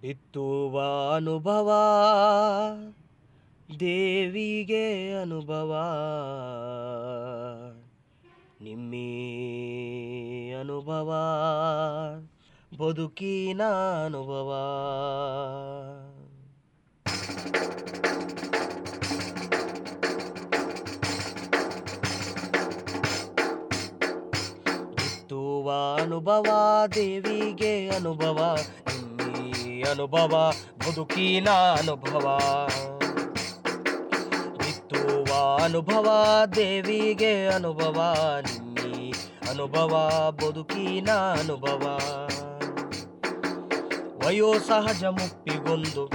ಬಿತ್ತುವ ಅನುಭವ ದೇವಿಗೆ ಅನುಭವ. ನಿಮ್ಮಿ ಅನುಭವ ಬದುಕಿನ ಅನುಭವ. ಅನುಭವ ದೇವಿಗೆ ಅನುಭವ. ಅನುಭವ ಬದುಕಿನ ಅನುಭವ. ಬಿತ್ತುವ ಅನುಭವ, ದೇವಿಗೆ ಅನುಭವ. ನಿನ್ನಿ ಅನುಭವ, ಬದುಕಿನ ಅನುಭವ. ವಯೋಸಹಜ ಮುಪ್ಪಿಗೊಂದು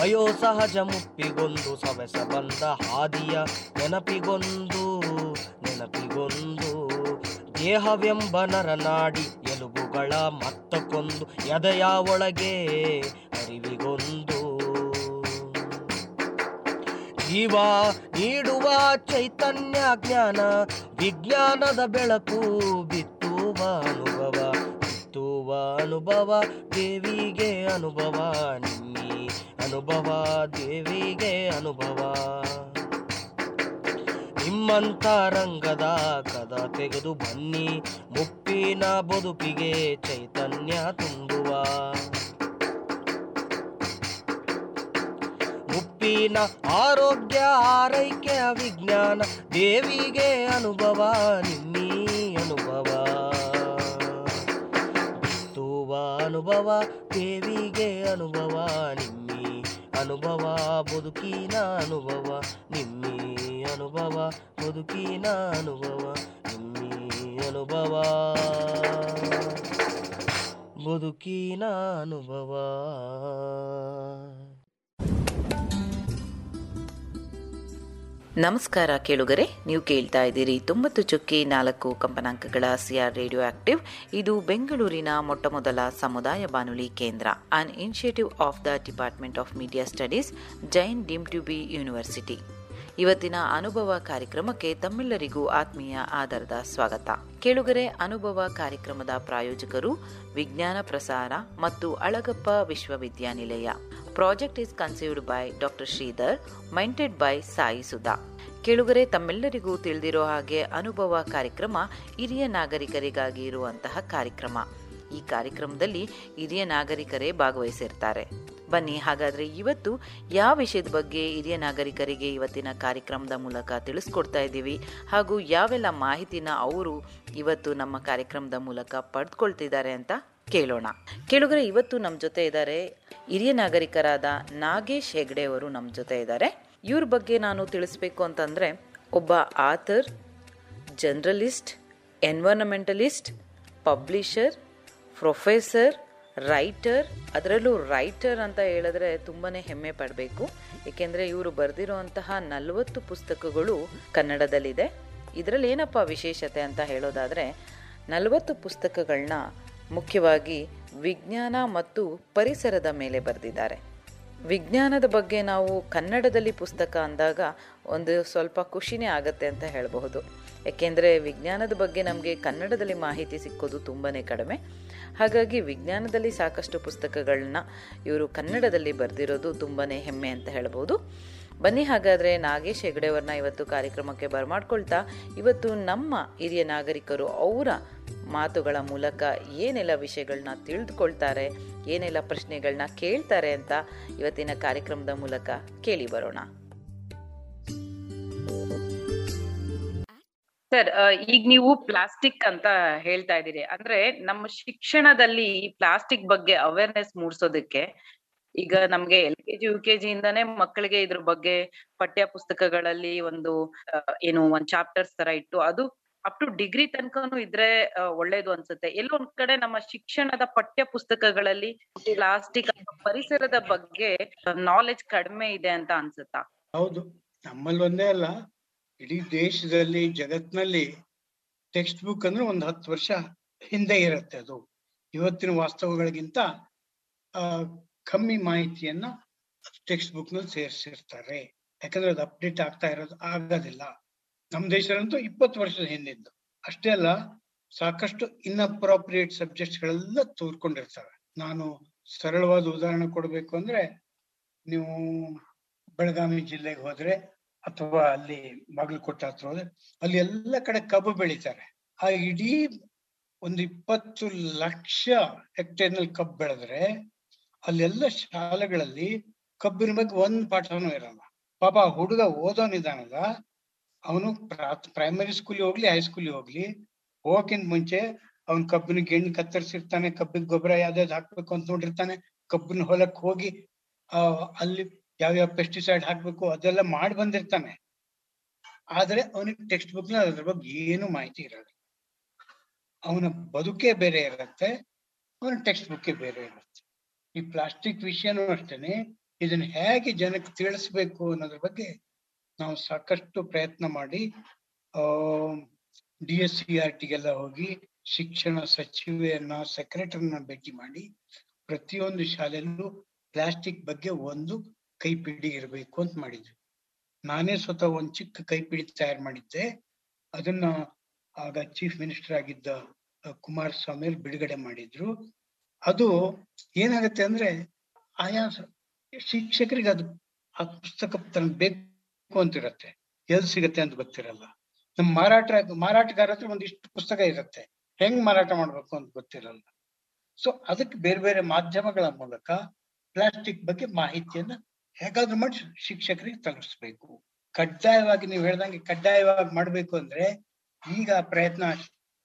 ವಯೋಸಹಜ ಮುಪ್ಪಿಗೊಂದು. ಸವೆಸ ಬಂದ ಹಾದಿಯ ನೆನಪಿಗೊಂದು ನೆನಪಿಗೊಂದು. ದೇಹವೆಂಬ ನರನಾಡಿ ಎಲುಬುಗಳ ಮತ್ತಕ್ಕೊಂದು ಎದೆಯ ಒಳಗೆ ಅರಿವಿಗೊಂದು. ಜೀವ ನೀಡುವ ಚೈತನ್ಯ ಜ್ಞಾನ ವಿಜ್ಞಾನದ ಬೆಳಕು ಬಿತ್ತುವ ಅನುಭವ ಬಿತ್ತುವ ಅನುಭವ, ದೇವಿಗೆ ಅನುಭವ, ನಿನ್ನಿ ಅನುಭವ, ದೇವಿಗೆ ಅನುಭವ. ನಿಮ್ಮಂತ ರಂಗದ ಕದ ತೆಗೆದು ಬನ್ನಿ, ಮುಪ್ಪಿನ ಬದುಕಿಗೆ ಚೈತನ್ಯ ತುಂಬುವ. ಮುಪ್ಪಿನ ಆರೋಗ್ಯ, ಆರೈಕೆ ವಿಜ್ಞಾನ ದೇವಿಗೆ ಅನುಭವ, ನಿಮ್ಮಿ ಅನುಭವ. ಬಿತ್ತುವ ಅನುಭವ, ದೇವಿಗೆ ಅನುಭವ, ನಿಮ್ಮಿ ಅನುಭವ, ಬದುಕಿನ ಅನುಭವ, ನಿಮ್ಮಿ ಅನುಭವ ಬದುಕಿನ ಅನುಭವ ನಿಮ್ಮಿ ಅನುಭವ. ಬದುಕಿನ ಅನುಭವ ನಮಸ್ಕಾರ ಕೇಳುಗರೆ, ನೀವು ಕೇಳ್ತಾ ಇದ್ದೀರಿ ತೊಂಬತ್ತು ಚುಕ್ಕಿ ನಾಲ್ಕು ಕಂಪನಾಂಕಗಳ ಸಿಆರ್ ರೇಡಿಯೋ ಆಕ್ಟಿವ್. ಇದು ಬೆಂಗಳೂರಿನ ಮೊಟ್ಟಮೊದಲ ಸಮುದಾಯ ಬಾನುಲಿ ಕೇಂದ್ರ an initiative of the department of media studies Jain deemed to be university ಇವತ್ತಿನ ಅನುಭವ ಕಾರ್ಯಕ್ರಮಕ್ಕೆ ತಮ್ಮೆಲ್ಲರಿಗೂ ಆತ್ಮೀಯ ಆಧಾರದ ಸ್ವಾಗತ. ಕೇಳುಗರೆ, ಅನುಭವ ಕಾರ್ಯಕ್ರಮದ ಪ್ರಾಯೋಜಕರು ವಿಜ್ಞಾನ ಪ್ರಸಾರ ಮತ್ತು ಅಳಗಪ್ಪ ವಿಶ್ವವಿದ್ಯಾನಿಲಯ. Project is conceived by doctor Sridhar maintained by Sai Sudha. ಕೇಳುಗರೆ, ತಮ್ಮೆಲ್ಲರಿಗೂ ತಿಳಿದಿರೋ ಹಾಗೆ ಅನುಭವ ಕಾರ್ಯಕ್ರಮ ಹಿರಿಯ ನಾಗರಿಕರಿಗಾಗಿ ಇರುವಂತಹ ಕಾರ್ಯಕ್ರಮ. ಈ ಕಾರ್ಯಕ್ರಮದಲ್ಲಿ ಹಿರಿಯ ನಾಗರಿಕರೇ ಭಾಗವಹಿಸಿರ್ತಾರೆ. ಬನ್ನಿ. ಹಾಗಾದ್ರೆ ಇವತ್ತು ಯಾವ ವಿಷಯದ ಬಗ್ಗೆ ಹಿರಿಯ ನಾಗರಿಕರಿಗೆ ಇವತ್ತಿನ ಕಾರ್ಯಕ್ರಮದ ಮೂಲಕ ತಿಳಿಸ್ಕೊಡ್ತಾ ಇದ್ದೀವಿ? ಹಾಗೂ ಯಾವೆಲ್ಲ ಮಾಹಿತಿನ ಅವರು ಇವತ್ತು ನಮ್ಮ ಕಾರ್ಯಕ್ರಮದ ಮೂಲಕ ಪಡೆದುಕೊಳ್ತಿದ್ದಾರೆ ಅಂತ ಕೇಳೋಣ. ಕೇಳುಗರೆ, ಇವತ್ತು ನಮ್ಮ ಜೊತೆ ಇದ್ದಾರೆ ಹಿರಿಯ ನಾಗರಿಕರಾದ ನಾಗೇಶ್ ಹೆಗ್ಡೆ ಅವರು ನಮ್ಮ ಜೊತೆ ಇದ್ದಾರೆ. ಇವ್ರ ಬಗ್ಗೆ ನಾನು ತಿಳಿಸ್ಬೇಕು ಅಂತಂದ್ರೆ, ಒಬ್ಬ author, journalist environmentalist publisher professor writer, ಅದರಲ್ಲೂ ರೈಟರ್ ಅಂತ ಹೇಳಿದ್ರೆ ತುಂಬಾ ಹೆಮ್ಮೆ ಪಡಬೇಕು. ಏಕೆಂದರೆ ಇವರು ಬರೆದಿರುವಂತಹ ನಲವತ್ತು ಪುಸ್ತಕಗಳು ಕನ್ನಡದಲ್ಲಿದೆ. ಇದರಲ್ಲಿ ಏನಪ್ಪ ವಿಶೇಷತೆ ಅಂತ ಹೇಳೋದಾದರೆ, ನಲವತ್ತು ಪುಸ್ತಕಗಳನ್ನ ಮುಖ್ಯವಾಗಿ ವಿಜ್ಞಾನ ಮತ್ತು ಪರಿಸರದ ಮೇಲೆ ಬರೆದಿದ್ದಾರೆ. ವಿಜ್ಞಾನದ ಬಗ್ಗೆ ನಾವು ಕನ್ನಡದಲ್ಲಿ ಪುಸ್ತಕ ಅಂದಾಗ ಒಂದು ಸ್ವಲ್ಪ ಖುಷಿನೇ ಆಗತ್ತೆ ಅಂತ ಹೇಳಬಹುದು. ಏಕೆಂದರೆ ವಿಜ್ಞಾನದ ಬಗ್ಗೆ ನಮಗೆ ಕನ್ನಡದಲ್ಲಿ ಮಾಹಿತಿ ಸಿಕ್ಕೋದು ತುಂಬಾ ಕಡಿಮೆ. ಹಾಗಾಗಿ ವಿಜ್ಞಾನದಲ್ಲಿ ಸಾಕಷ್ಟು ಪುಸ್ತಕಗಳನ್ನ ಇವರು ಕನ್ನಡದಲ್ಲಿ ಬರೆದಿರೋದು ತುಂಬಾ ಹೆಮ್ಮೆ ಅಂತ ಹೇಳ್ಬೋದು. ಬನ್ನಿ ಹಾಗಾದರೆ ನಾಗೇಶ್ ಹೆಗಡೆಯವ್ರನ್ನ ಇವತ್ತು ಕಾರ್ಯಕ್ರಮಕ್ಕೆ ಬರಮಾಡ್ಕೊಳ್ತಾ, ಇವತ್ತು ನಮ್ಮ ಹಿರಿಯ ನಾಗರಿಕರು ಅವರ ಮಾತುಗಳ ಮೂಲಕ ಏನೆಲ್ಲ ವಿಷಯಗಳನ್ನ ತಿಳಿದುಕೊಳ್ತಾರೆ, ಏನೆಲ್ಲ ಪ್ರಶ್ನೆಗಳನ್ನ ಕೇಳ್ತಾರೆ ಅಂತ ಇವತ್ತಿನ ಕಾರ್ಯಕ್ರಮದ ಮೂಲಕ ಕೇಳಿ ಬರೋಣ. ಸರ್ ಈಗ ನೀವು ಪ್ಲಾಸ್ಟಿಕ್ ಅಂತ ಹೇಳ್ತಾ ಇದ್ದೀರಿ. ಅಂದ್ರೆ ನಮ್ಮ ಶಿಕ್ಷಣದಲ್ಲಿ ಪ್ಲಾಸ್ಟಿಕ್ ಬಗ್ಗೆ ಅವೇರ್ನೆಸ್ ಮೂಡಿಸೋದಕ್ಕೆ ಈಗ ನಮ್ಗೆ L K G, U K G ಇಂದಾನೇ ಮಕ್ಕಳಿಗೆ ಇದ್ರ ಬಗ್ಗೆ ಪಠ್ಯ ಪುಸ್ತಕಗಳಲ್ಲಿ ಒಂದು ಏನು ಒಂದ್ ಚಾಪ್ಟರ್ಸ್ ತರ ಇಟ್ಟು ಅದು ಅಪ್ ಟು ಡಿಗ್ರಿ ತನಕನು ಇದ್ರೆ ಒಳ್ಳೇದು ಅನ್ಸುತ್ತೆ. ಎಲ್ಲೊಂದ್ ಕಡೆ ನಮ್ಮ ಶಿಕ್ಷಣದ ಪಠ್ಯ ಪುಸ್ತಕಗಳಲ್ಲಿ ಪ್ಲಾಸ್ಟಿಕ್ ಪರಿಸರದ ಬಗ್ಗೆ ನಾಲೆಜ್ ಕಡಿಮೆ ಇದೆ ಅಂತ ಅನ್ಸುತ್ತಾ? ಹೌದು. ನಮ್ಮಲ್ಲಿ ಅಲ್ಲ. ಇಡೀ ದೇಶದಲ್ಲಿ, ಜಗತ್ನಲ್ಲಿ ಟೆಕ್ಸ್ಟ್ ಬುಕ್ ಅಂದ್ರೆ ಒಂದು ಹತ್ತು ವರ್ಷ ಹಿಂದೆ ಇರುತ್ತೆ ಅದು. ಇವತ್ತಿನ ವಾಸ್ತವಗಳಿಗಿಂತ ಕಮ್ಮಿ ಮಾಹಿತಿಯನ್ನ ಟೆಕ್ಸ್ಟ್ ಬುಕ್ನಲ್ಲಿ ಸೇರಿಸಿರ್ತಾರೆ. ಯಾಕಂದ್ರೆ ಅದು ಅಪ್ಡೇಟ್ ಆಗ್ತಾ ಇರೋದು ಆಗೋದಿಲ್ಲ. ನಮ್ಮ ದೇಶದಂತೂ ಇಪ್ಪತ್ತು ವರ್ಷದ ಹಿಂದಿದ್ದು. ಅಷ್ಟೇ ಅಲ್ಲ, ಸಾಕಷ್ಟು ಇನ್ಅಪ್ರಾಪ್ರಿಯೇಟ್ ಸಬ್ಜೆಕ್ಟ್ಸ್ ಗಳೆಲ್ಲ ತೋರ್ಕೊಂಡಿರ್ತವೆ ನಾನು ಸರಳವಾದ ಉದಾಹರಣೆ ಕೊಡಬೇಕು ಅಂದ್ರೆ, ನೀವು ಬೆಳಗಾವಿ ಜಿಲ್ಲೆಗೆ ಹೋದ್ರೆ ಅಥವಾ ಅಲ್ಲಿ ಬಾಗಲಕೋಟೆ ಹತ್ರ ಹೋದ್ರೆ, ಅಲ್ಲಿ ಎಲ್ಲ ಕಡೆ ಕಬ್ಬು ಬೆಳಿತಾರೆ. ಆ ಇಡೀ ಒಂದು ಇಪ್ಪತ್ತು ಲಕ್ಷ ಹೆಕ್ಟೇರ್ನಲ್ಲಿ ಕಬ್ಬು ಬೆಳೆದ್ರೆ, ಅಲ್ಲೆಲ್ಲ ಶಾಲೆಗಳಲ್ಲಿ ಕಬ್ಬಿನ ಬಗ್ಗೆ ಒಂದ್ ಪಾಠನೂ ಇರಲ್ಲ. ಪಾಪ ಹುಡುಗ ಓದೋನಿದಾನಲ್ಲ ಅವನು ಪ್ರೈಮರಿ ಸ್ಕೂಲಿಗೆ ಹೋಗ್ಲಿ ಹೈಸ್ಕೂಲಿಗೆ ಹೋಗ್ಲಿ ಹೋಗಕ್ಕಿಂತ ಮುಂಚೆ ಅವ್ನ್ ಕಬ್ಬಿನ ಗೆಣ್ಣು ಕತ್ತರಿಸಿರ್ತಾನೆ, ಕಬ್ಬಿನ ಗೊಬ್ಬರ ಯಾವ್ದಾವ್ದು ಹಾಕ್ಬೇಕು ಅಂತ ನೋಡಿರ್ತಾನೆ, ಕಬ್ಬಿನ ಹೊಲಕ್ ಹೋಗಿ ಅಲ್ಲಿ ಯಾವ್ಯಾವ ಪೆಸ್ಟಿಸೈಡ್ ಹಾಕ್ಬೇಕು ಅದೆಲ್ಲ ಮಾಡಿ ಬಂದಿರ್ತಾನೆ. ಆದ್ರೆ ಅವನಿಗೆ ಟೆಕ್ಸ್ಟ್ ಬುಕ್ ಅದ್ರ ಬಗ್ಗೆ ಏನು ಮಾಹಿತಿ ಇರಲ್ಲ. ಅವನ ಬದುಕೇ ಬೇರೆ ಇರುತ್ತೆ, ಅವನ ಟೆಕ್ಸ್ಟ್ ಬುಕ್ಕೇ ಬೇರೆ ಇರುತ್ತೆ. ಈ ಪ್ಲಾಸ್ಟಿಕ್ ವಿಷಯನೂ ಅಷ್ಟೇನೆ, ಇದನ್ನ ಹೇಗೆ ಜನಕ್ಕೆ ತಿಳಿಸ್ಬೇಕು ಅನ್ನೋದ್ರ ಬಗ್ಗೆ ನಾವು ಸಾಕಷ್ಟು ಪ್ರಯತ್ನ ಮಾಡಿ ಡಿ ಎಸ್ ಸಿ ಆರ್ ಟಿಗೆಲ್ಲ ಹೋಗಿ ಶಿಕ್ಷಣ ಸಚಿವೆಯನ್ನ ಸೆಕ್ರೆಟರಿನ ಭೇಟಿ ಮಾಡಿ, ಪ್ರತಿಯೊಂದು ಶಾಲೆಯಲ್ಲೂ ಪ್ಲಾಸ್ಟಿಕ್ ಬಗ್ಗೆ ಒಂದು ಕೈಪಿಡಿ ಇರಬೇಕು ಅಂತ ಮಾಡಿದ್ವಿ ನಾನೇ ಸ್ವತಃ ಒಂದು ಚಿಕ್ಕ ಕೈಪಿಡಿ ತಯಾರು ಮಾಡಿದ್ದೆ. ಅದನ್ನ ಆಗ ಚೀಫ್ ಮಿನಿಸ್ಟರ್ ಆಗಿದ್ದ ಕುಮಾರಸ್ವಾಮಿ ಅವ್ರು ಬಿಡುಗಡೆ ಮಾಡಿದ್ರು. ಅದು ಏನಾಗುತ್ತೆ ಅಂದ್ರೆ, ಆಯಾ ಶಿಕ್ಷಕರಿಗೆ ಅದು, ಆ ಪುಸ್ತಕ ತನಗೆ ಬೇಕು ಅಂತಿರತ್ತೆ. ಎಲ್ಲಿ ಸಿಗತ್ತೆ ಅಂತ ಗೊತ್ತಿರಲ್ಲ. ನಮ್ಮ ಮಾರಾಟ ಮಾರಾಟಗಾರ ಹತ್ರ ಒಂದಿಷ್ಟು ಪುಸ್ತಕ ಇರುತ್ತೆ. ಹೆಂಗ್ ಮಾರಾಟ ಮಾಡ್ಬೇಕು ಅಂತ ಗೊತ್ತಿರಲ್ಲ. ಸೊ ಅದಕ್ಕೆ ಬೇರೆ ಬೇರೆ ಮಾಧ್ಯಮಗಳ ಮೂಲಕ, ಪ್ಲಾಸ್ಟಿಕ್ ಬಗ್ಗೆ ಮಾಹಿತಿಯನ್ನ ಹೇಗಾದ್ರೂ ಮಾಡಿ ಶಿಕ್ಷಕರಿಗೆ ತಲುಪಿಸ್ಬೇಕು. ಕಡ್ಡಾಯವಾಗಿ ನೀವು ಹೇಳ್ದಂಗೆ ಕಡ್ಡಾಯವಾಗಿ ಮಾಡ್ಬೇಕು ಅಂದ್ರೆ ಈಗ ಪ್ರಯತ್ನ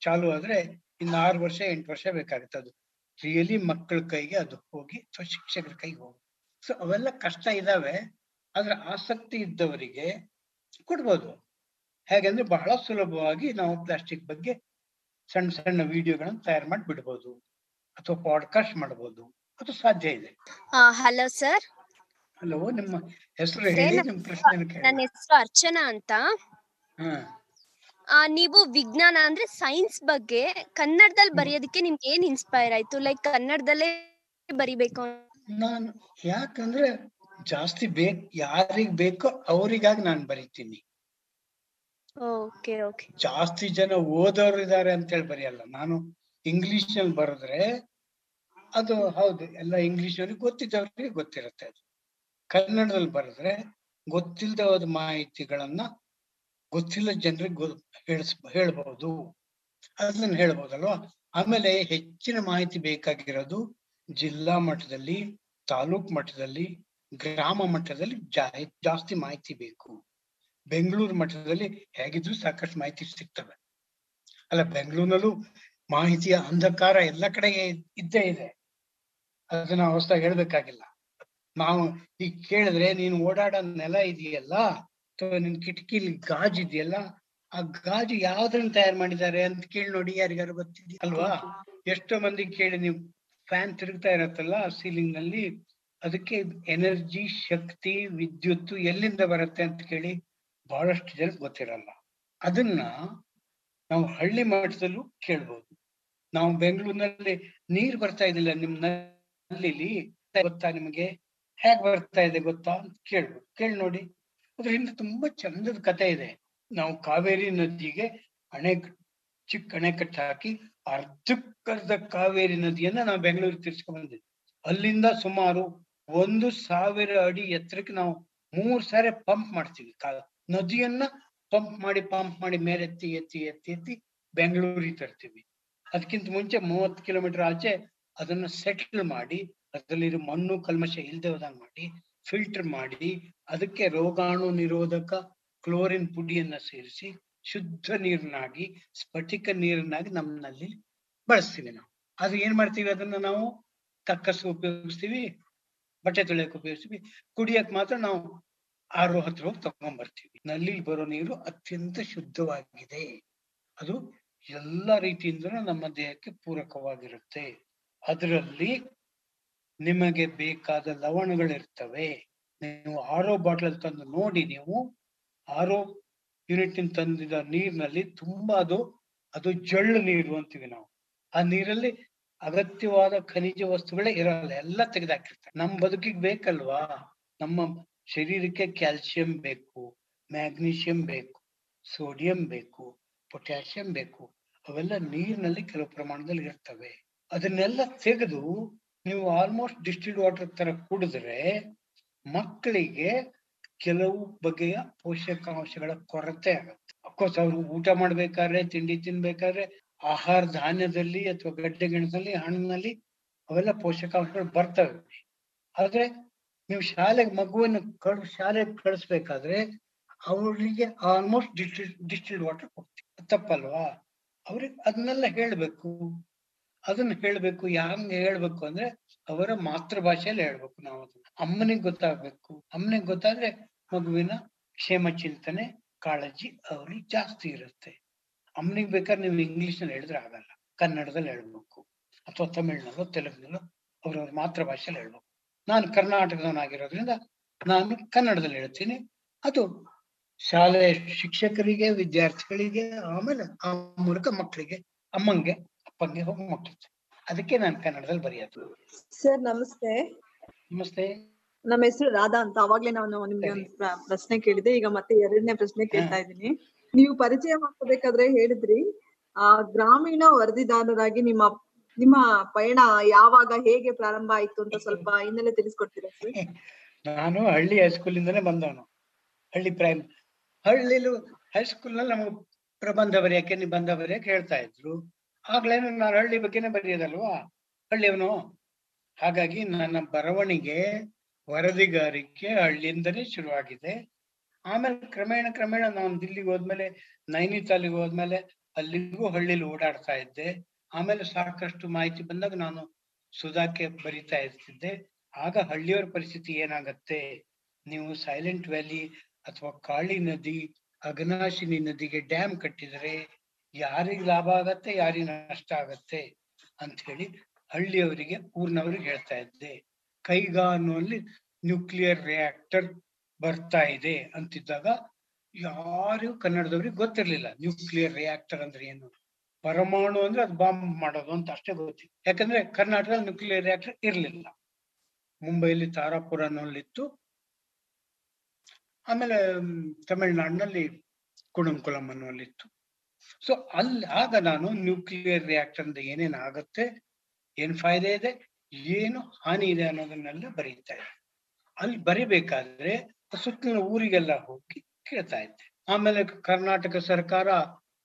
ಚಾಲು ಆದ್ರೆ ಇನ್ನು ಆರು ವರ್ಷ, ಎಂಟು ವರ್ಷ ಬೇಕಾಗುತ್ತೆ ಅದು. ರಿಯಲಿ ಮಕ್ಕಳ ಕೈಗೆ ಅದು ಹೋಗಿ ಅಥವಾ ಶಿಕ್ಷಕರ ಕೈಗೆ ಹೋಗಿ. ಸೊ ಅವೆಲ್ಲ ಕಷ್ಟ ಇದಾವೆ. ಆದ್ರೆ ಆಸಕ್ತಿ ಇದ್ದವರಿಗೆ ಕೊಡ್ಬೋದು. ಹೇಗೆಂದ್ರೆ ಬಹಳ ಸುಲಭವಾಗಿ ನಾವು ಪ್ಲಾಸ್ಟಿಕ್ ಬಗ್ಗೆ ಸಣ್ಣ ಸಣ್ಣ ವಿಡಿಯೋಗಳನ್ನ ತಯಾರು ಮಾಡಿ ಬಿಡ್ಬೋದು ಅಥವಾ ಪಾಡ್ಕಾಸ್ಟ್ ಮಾಡ್ಬೋದು. ಅದು ಸಾಧ್ಯ ಇದೆ. ಹಲೋ ಸರ್ ಹಲೋ ನಿಮ್ಮ ಹೆಸರು ಹೇಳಿ ನಿಮ್ ಪ್ರಶ್ನೆ ನನ್ನ ಹೆಸರು ಅರ್ಚನಾ ಅಂತ. ನೀವು ವಿಜ್ಞಾನ ಅಂದ್ರೆ ಸೈನ್ಸ್ ಬಗ್ಗೆ ಕನ್ನಡದಲ್ಲಿ ಬರೆಯೋದಕ್ಕೆ ನಿಮ್ಗೆ ಏನ್ ಇನ್ಸ್ಪೈರ್ ಆಯ್ತು? ಲೈಕ್ ಕನ್ನಡದಲ್ಲೇ ಬರಿಬೇಕು ನಾನು ಯಾಕಂದ್ರೆ ಜಾಸ್ತಿ ಬೇಕ್ ಯಾರಿಗ್ ಬೇಕೋ ಅವರಿಗಾಗಿ ನಾನು ಬರಿತೀನಿ. Okay okay. ಜಾಸ್ತಿ ಜನ ಓದೋರು ಇದಾರೆ ಅಂತ ಹೇಳಿ ಬರೆಯಲ್ಲ. ನಾನು ಇಂಗ್ಲಿಷ್ನಲ್ಲಿ ಬರೆದ್ರೆ ಅದು ಹೌದು ಎಲ್ಲ ಇಂಗ್ಲಿಷ್ ಅವ್ರಿಗೆ ಗೊತ್ತಿದ್ದವ್ರಿಗೆ ಗೊತ್ತಿರುತ್ತೆ ಅದು. ಕನ್ನಡದಲ್ಲಿ ಬರೆದ್ರೆ ಗೊತ್ತಿಲ್ಲದ ಮಾಹಿತಿಗಳನ್ನ ಗೊತ್ತಿಲ್ಲ ಜನರಿಗೆ ಹೇಳಿಸ್ ಹೇಳ್ಬಹುದು ಅದನ್ನ ಹೇಳ್ಬೋದಲ್ವಾ? ಆಮೇಲೆ ಹೆಚ್ಚಿನ ಮಾಹಿತಿ ಬೇಕಾಗಿರೋದು ಜಿಲ್ಲಾ ಮಟ್ಟದಲ್ಲಿ, ತಾಲೂಕ್ ಮಟ್ಟದಲ್ಲಿ, ಗ್ರಾಮ ಮಟ್ಟದಲ್ಲಿ ಜಾಸ್ತಿ ಮಾಹಿತಿ ಬೇಕು. ಬೆಂಗಳೂರು ಮಟ್ಟದಲ್ಲಿ ಹೇಗಿದ್ರು ಸಾಕಷ್ಟು ಮಾಹಿತಿ ಸಿಗ್ತವೆ. ಅಲ್ಲ, ಬೆಂಗಳೂರಿನಲ್ಲೂ ಮಾಹಿತಿಯ ಅಂಧಕಾರ ಎಲ್ಲ ಕಡೆಗೆ ಇದ್ದೇ ಇದೆ. ಅದನ್ನ ಹೊಸದಾಗಿ ಹೇಳ್ಬೇಕಾಗಿಲ್ಲ. ನಾವು ಈಗ ಕೇಳಿದ್ರೆ, ನೀನು ಓಡಾಡೋ ನೆಲ ಇದೆಯಲ್ಲ? ಅಥವಾ ನಿನ್ ಕಿಟಕಿಲಿ ಗಾಜು ಇದೆಯಲ್ಲ? ಆ ಗಾಜು ಯಾವ್ದ್ರನ್ನ ತಯಾರು ಮಾಡಿದ್ದಾರೆ? ಅಂತ ಕೇಳಿ ನೋಡಿ ಯಾರಿಗಾರು ಗೊತ್ತಿದೆಯಾ? ಅಲ್ವಾ? ಎಷ್ಟೋ ಮಂದಿ ಕೇಳಿ, ನೀವು ಫ್ಯಾನ್ ತಿರುಗ್ತಾ ಇರತ್ತಲ್ಲ ಸೀಲಿಂಗ್ನಲ್ಲಿ ಅದಕ್ಕೆ ಎನರ್ಜಿ, ಶಕ್ತಿ ವಿದ್ಯುತ್ ಎಲ್ಲಿಂದ ಬರುತ್ತೆ ಅಂತ ಕೇಳಿ ಬಹಳಷ್ಟು ಜನ ಗೊತ್ತಿರಲ್ಲ. ಅದನ್ನ ನಾವು ಹಳ್ಳಿ ಮಟ್ಟದಲ್ಲೂ ಕೇಳ್ಬೋದು. ನಾವು ಬೆಂಗಳೂರಿನಲ್ಲಿ ನೀರ್ ಬರ್ತಾ ಇದಿಲ್ಲ ನಿಮ್ನಲ್ಲಿ ಗೊತ್ತಾ ನಿಮಗೆ? ಹೇಗ್ ಬರ್ತಾ ಇದೆ ಗೊತ್ತಾ ಅಂತ ಕೇಳ್ಬೇಕು. ಕೇಳಿ ನೋಡಿ. ಅದ್ರ ಹಿಂದೆ ತುಂಬಾ ಚಂದದ ಕತೆ ಇದೆ. ನಾವು ಕಾವೇರಿ ನದಿಗೆ ಅಣೆ ಚಿಕ್ಕ ಅಣೆಕಟ್ಟು ಹಾಕಿ ಅರ್ಧಕ್ಕರ್ಧ ಕಾವೇರಿ ನದಿಯನ್ನ ನಾವು ಬೆಂಗಳೂರಿಗೆ ತಿರ್ಸ್ಕೊಂಡ್ ಬಂದಿದ್ವಿ. ಅಲ್ಲಿಂದ ಸುಮಾರು ಒಂದು ಸಾವಿರ ಅಡಿ ಎತ್ತರಕ್ಕೆ ನಾವು ಮೂರ್ ಸಾರಿ ಪಂಪ್ ಮಾಡ್ತೀವಿ. ನದಿಯನ್ನ ಪಂಪ್ ಮಾಡಿ ಪಂಪ್ ಮಾಡಿ ಮೇಲೆತ್ತಿ ಎತ್ತಿ ಎತ್ತಿ ಎತ್ತಿ ಬೆಂಗಳೂರಿಗೆ ತರ್ತೀವಿ. ಅದಕ್ಕಿಂತ ಮುಂಚೆ ಮೂವತ್ತು ಕಿಲೋಮೀಟರ್ ಆಚೆ ಅದನ್ನ ಸೆಟ್ಲ್ ಮಾಡಿ ಅದರಲ್ಲಿರೋ ಮಣ್ಣು ಕಲ್ಮಶ ಇಲ್ದೆ ಹೋದಂಗ್ ಮಾಡಿ ಫಿಲ್ಟರ್ ಮಾಡಿ, ಅದಕ್ಕೆ ರೋಗಾಣು ನಿರೋಧಕ ಕ್ಲೋರಿನ್ ಪುಡಿಯನ್ನ ಸೇರಿಸಿ ಶುದ್ಧ ನೀರನ್ನಾಗಿ ಸ್ಫಟಿಕ ನೀರನ್ನಾಗಿ ನಮ್ಮಲ್ಲಿ ಬಳಸ್ತೀವಿ ನಾವು. ಅದು ಏನ್ ಮಾಡ್ತೀವಿ ಅದನ್ನ ನಾವು ತಕ್ಕಷ್ಟು ಉಪಯೋಗಿಸ್ತೀವಿ, ಬಟ್ಟೆ ತೊಳೆಯಕ್ಕೆ ಉಪಯೋಗಿಸ್ತೀವಿ ಕುಡಿಯಕ್ ಮಾತ್ರ ನಾವು ಆರು ಹತ್ರ ಹೋಗಿ ತಗೊಂಡ್ಬರ್ತೀವಿ ನಲ್ಲಿ ಬರೋ ನೀರು ಅತ್ಯಂತ ಶುದ್ಧವಾಗಿದೆ. ಅದು ಎಲ್ಲ ರೀತಿಯಿಂದಲೂ ನಮ್ಮ ದೇಹಕ್ಕೆ ಪೂರಕವಾಗಿರುತ್ತೆ. ಅದರಲ್ಲಿ ನಿಮಗೆ ಬೇಕಾದ ಲವಣಗಳಿರ್ತವೆ. ನೀವು ಆರೋ ಬಾಟಲ್ ತಂದು ನೋಡಿ ನೀವು. ಆರೋ ಯೂನಿಟ್ ತಂದಿದ ನೀರಿನಲ್ಲಿ ತುಂಬಾ ಅದು ಅದು ಜಳ್ಳು ನೀರು ಅಂತೀವಿ ನಾವು. ಆ ನೀರಲ್ಲಿ ಅಗತ್ಯವಾದ ಖನಿಜ ವಸ್ತುಗಳೇ ಇರಲ್ಲ, ಎಲ್ಲ ತೆಗೆದಾಕಿರ್ತಾರೆ. ನಮ್ಮ ಬದುಕಿಗೆ ಬೇಕಲ್ವಾ? ನಮ್ಮ ಶರೀರಕ್ಕೆ ಕ್ಯಾಲ್ಸಿಯಂ ಬೇಕು ಮ್ಯಾಗ್ನೀಷಿಯಂ ಬೇಕು, ಸೋಡಿಯಂ ಬೇಕು, ಪೊಟ್ಯಾಷಿಯಂ ಬೇಕು. ಅವೆಲ್ಲ ನೀರಿನಲ್ಲಿ ಕೆಲವು ಪ್ರಮಾಣದಲ್ಲಿ ಇರ್ತವೆ. ಅದನ್ನೆಲ್ಲ ತೆಗೆದು ನೀವು ಆಲ್ಮೋಸ್ಟ್ ಡಿಸ್ಟಿಲ್ಡ್ ವಾಟರ್ ತರ ಕುಡಿದ್ರೆ ಮಕ್ಕಳಿಗೆ ಕೆಲವು ಬಗೆಯ ಪೋಷಕಾಂಶಗಳ ಕೊರತೆ ಆಗುತ್ತೆ. ಅಫ್ಕೋರ್ಸ್ ಅವರು ಊಟ ಮಾಡ್ಬೇಕಾದ್ರೆ, ತಿಂಡಿ ತಿನ್ಬೇಕಾದ್ರೆ, ಆಹಾರ ಧಾನ್ಯದಲ್ಲಿ ಅಥವಾ ಗಡ್ಡೆ ಗಿಣದಲ್ಲಿ ಹಣ್ಣಿನಲ್ಲಿ ಅವೆಲ್ಲ ಪೋಷಕಾಂಶಗಳು ಬರ್ತವೆ. ಆದ್ರೆ ನೀವು ಶಾಲೆಗೆ ಮಗುವನ್ನು ಕಳ್, ಶಾಲೆಗೆ ಕಳಿಸ್ಬೇಕಾದ್ರೆ ಅವರಿಗೆ ಆಲ್ಮೋಸ್ಟ್ ಡಿಸ್ಟಿಲ್ ಡಿಸ್ಟಿಲ್ಡ್ ವಾಟರ್ ಕೊಡ್ತೀವಿ. ತಪ್ಪಲ್ವಾ? ಅವ್ರಿಗೆ ಅದನ್ನೆಲ್ಲ ಹೇಳ್ಬೇಕು. ಅದನ್ನ ಹೇಳ್ಬೇಕು ಹಂಗೆ ಹೇಳ್ಬೇಕು ಅಂದ್ರೆ ಅವರ ಮಾತೃಭಾಷೆಯಲ್ಲಿ ಹೇಳ್ಬೇಕು ನಾವು ಅದನ್ನ. ಅಮ್ಮನಿಗೆ ಗೊತ್ತಾಗ್ಬೇಕು. ಅಮ್ಮನಿಗೆ ಗೊತ್ತಾದ್ರೆ ಮಗುವಿನ ಕ್ಷೇಮ ಚಿಂತನೆ, ಕಾಳಜಿ ಅವ್ರಿಗೆ ಜಾಸ್ತಿ ಇರುತ್ತೆ. ಅಮ್ಮನಿಗೆ ಬೇಕಾದ್ರೆ ನೀವು ಇಂಗ್ಲಿಷ್ನಲ್ಲಿ ಹೇಳಿದ್ರೆ ಆಗಲ್ಲ, ಕನ್ನಡದಲ್ಲಿ ಹೇಳ್ಬೇಕು ಅಥವಾ ತಮಿಳ್ನಲ್ಲೋ ತೆಲುಗಿನಲ್ಲೋ ಅವ್ರವ್ರ ಮಾತೃಭಾಷೆಯಲ್ಲಿ ಹೇಳ್ಬೇಕು. ನಾನು ಕರ್ನಾಟಕದವನಾಗಿರೋದ್ರಿಂದ ನಾನು ಕನ್ನಡದಲ್ಲಿ ಹೇಳ್ತೀನಿ. ಅದು ಶಾಲೆಯ ಶಿಕ್ಷಕರಿಗೆ, ವಿದ್ಯಾರ್ಥಿಗಳಿಗೆ, ಆಮೇಲೆ ಆ ಮೂಲಕ ಮಕ್ಕಳಿಗೆ, ಅಮ್ಮಂಗೆ ಅಪ್ಪಂಗೆ ಹೋಗಿ ಮುಟ್ಟುತ್ತೆ. ಅದಕ್ಕೆ ನಾನು ಕನ್ನಡದಲ್ಲಿ ಬರೆಯೋದು. ಸರ್ ನಮಸ್ತೆ. ನಮಸ್ತೆ. ನಮ್ಮ ಹೆಸರು ರಾಧಾ ಅಂತ. ಅವಾಗ್ಲೇ ನಾನು ನಿಮ್ಗೆ ಒಂದು ಪ್ರಶ್ನೆ ಕೇಳಿದೆ. ಈಗ ಮತ್ತೆ ಎರಡನೇ ಪ್ರಶ್ನೆ ಕೇಳ್ತಾ ಇದ್ದೀನಿ. ನೀವು ಪರಿಚಯ ಮಾಡ್ಕೋಬೇಕಾದ್ರೆ ಹೇಳಿದ್ರಿ ಆ ಗ್ರಾಮೀಣ ವರದಿದಾರರಾಗಿ ನಿಮ್ಮ ನಿಮ್ಮ ಪಯಣ ಯಾವಾಗ ಹೇಗೆ ಪ್ರಾರಂಭ ಆಯ್ತು ಅಂತ ಸ್ವಲ್ಪ ಹಿನ್ನೆಲೆ ತಿಳಿಸ್ಕೊಡ್ತೀರಾ ಸರ್? ನಾನು ಹಳ್ಳಿ ಹೈಸ್ಕೂಲಿಂದನೇ ಬಂದವನು. ಹಳ್ಳಿ ಪ್ರೈಮ್ ಹಳ್ಳಿಲು ಹೈಸ್ಕೂಲ್ನಲ್ಲಿ ನಮಗೆ ಪ್ರಬಂಧ ಬರೆಯಕ್ಕೆ ನಿಬಂಧ ಬರೆಯಕ್ಕೆ ಹೇಳ್ತಾ ಇದ್ರು. ಆಗ್ಲೇನು ನಾನು ಹಳ್ಳಿ ಬಗ್ಗೆನೇ ಬರೆಯೋದಲ್ವಾ? ಹಳ್ಳಿಯವನು? ಹಾಗಾಗಿ ನನ್ನ ಬರವಣಿಗೆ ವರದಿಗಾರಿಕೆ ಹಳ್ಳಿಯಿಂದಲೇ ಶುರುವಾಗಿದೆ. ಆಮೇಲೆ ಕ್ರಮೇಣ ಕ್ರಮೇಣ ನಾನು ದಿಲ್ಲಿಗೆ ಹೋದ್ಮೇಲೆ, ನೈನಿತಾಲಿಗೆ ಹೋದ್ಮೇಲೆ ಅಲ್ಲಿಗೂ ಹಳ್ಳಿಲಿ ಓಡಾಡ್ತಾ ಇದ್ದೆ. ಆಮೇಲೆ ಸಾಕಷ್ಟು ಮಾಹಿತಿ ಬಂದಾಗ ನಾನು ಸುಧಾಕ್ಕೆ ಬರಿತಾ ಇರ್ತಿದ್ದೆ. ಆಗ ಹಳ್ಳಿಯವರ ಪರಿಸ್ಥಿತಿ ಏನಾಗತ್ತೆ? ನೀವು ಸೈಲೆಂಟ್ ವ್ಯಾಲಿ ಅಥವಾ ಕಾಳಿ ನದಿ, ಅಘನಾಶಿನಿ ನದಿಗೆ ಡ್ಯಾಮ್ ಕಟ್ಟಿದರೆ ಯಾರಿಗ್ ಲಾಭ ಆಗತ್ತೆ, ಯಾರಿಗ್ ನಷ್ಟ ಆಗತ್ತೆ ಅಂತ ಹೇಳಿ ಹಳ್ಳಿಯವರಿಗೆ, ಊರ್ನವ್ರಿಗೆ ಹೇಳ್ತಾ ಇದ್ದೆ. ಕೈಗಾ ಅನ್ನುವಲ್ಲಿ ನ್ಯೂಕ್ಲಿಯರ್ ರಿಯಾಕ್ಟರ್ ಬರ್ತಾ ಇದೆ ಅಂತಿದ್ದಾಗ ಯಾರು ಕನ್ನಡದವ್ರಿಗೆ ಗೊತ್ತಿರ್ಲಿಲ್ಲ. ನ್ಯೂಕ್ಲಿಯರ್ ರಿಯಾಕ್ಟರ್ ಅಂದ್ರೆ ಏನು? ಪರಮಾಣು ಅಂದ್ರೆ ಅದು ಬಾಂಬ್ ಮಾಡೋದು ಅಂತ ಅಷ್ಟೇ ಗೊತ್ತಿತ್ತು ಯಾಕಂದ್ರೆ ಕರ್ನಾಟಕದಲ್ಲಿ ನ್ಯೂಕ್ಲಿಯರ್ ರಿಯಾಕ್ಟರ್ ಇರ್ಲಿಲ್ಲ. ಮುಂಬೈಲಿ ತಾರಾಪುರ ಅನ್ನೋಲ್ಲಿತ್ತು ಆಮೇಲೆ ತಮಿಳ್ನಾಡಿನಲ್ಲಿ ಕುಣಂಕುಲಂ ಅನ್ನುವಲ್ಲಿತ್ತು. ಸೊ ಅಲ್ಲಿ ಆಗ ನಾನು ನ್ಯೂಕ್ಲಿಯರ್ ರಿಯಾಕ್ಟರ್ ಇಂದ ಏನೇನ್ ಆಗುತ್ತೆ, ಏನ್ ಫಾಯ್ದೆ ಇದೆ, ಏನು ಹಾನಿ ಇದೆ ಅನ್ನೋದನ್ನೆಲ್ಲ ಬರೀತಾ ಇದ್ದೆ. ಅಲ್ಲಿ ಬರಿಬೇಕಾದ್ರೆ ಸುತ್ತಲಿನ ಊರಿಗೆಲ್ಲ ಹೋಗಿ ಕೇಳ್ತಾ ಇದ್ದೆ. ಆಮೇಲೆ ಕರ್ನಾಟಕ ಸರ್ಕಾರ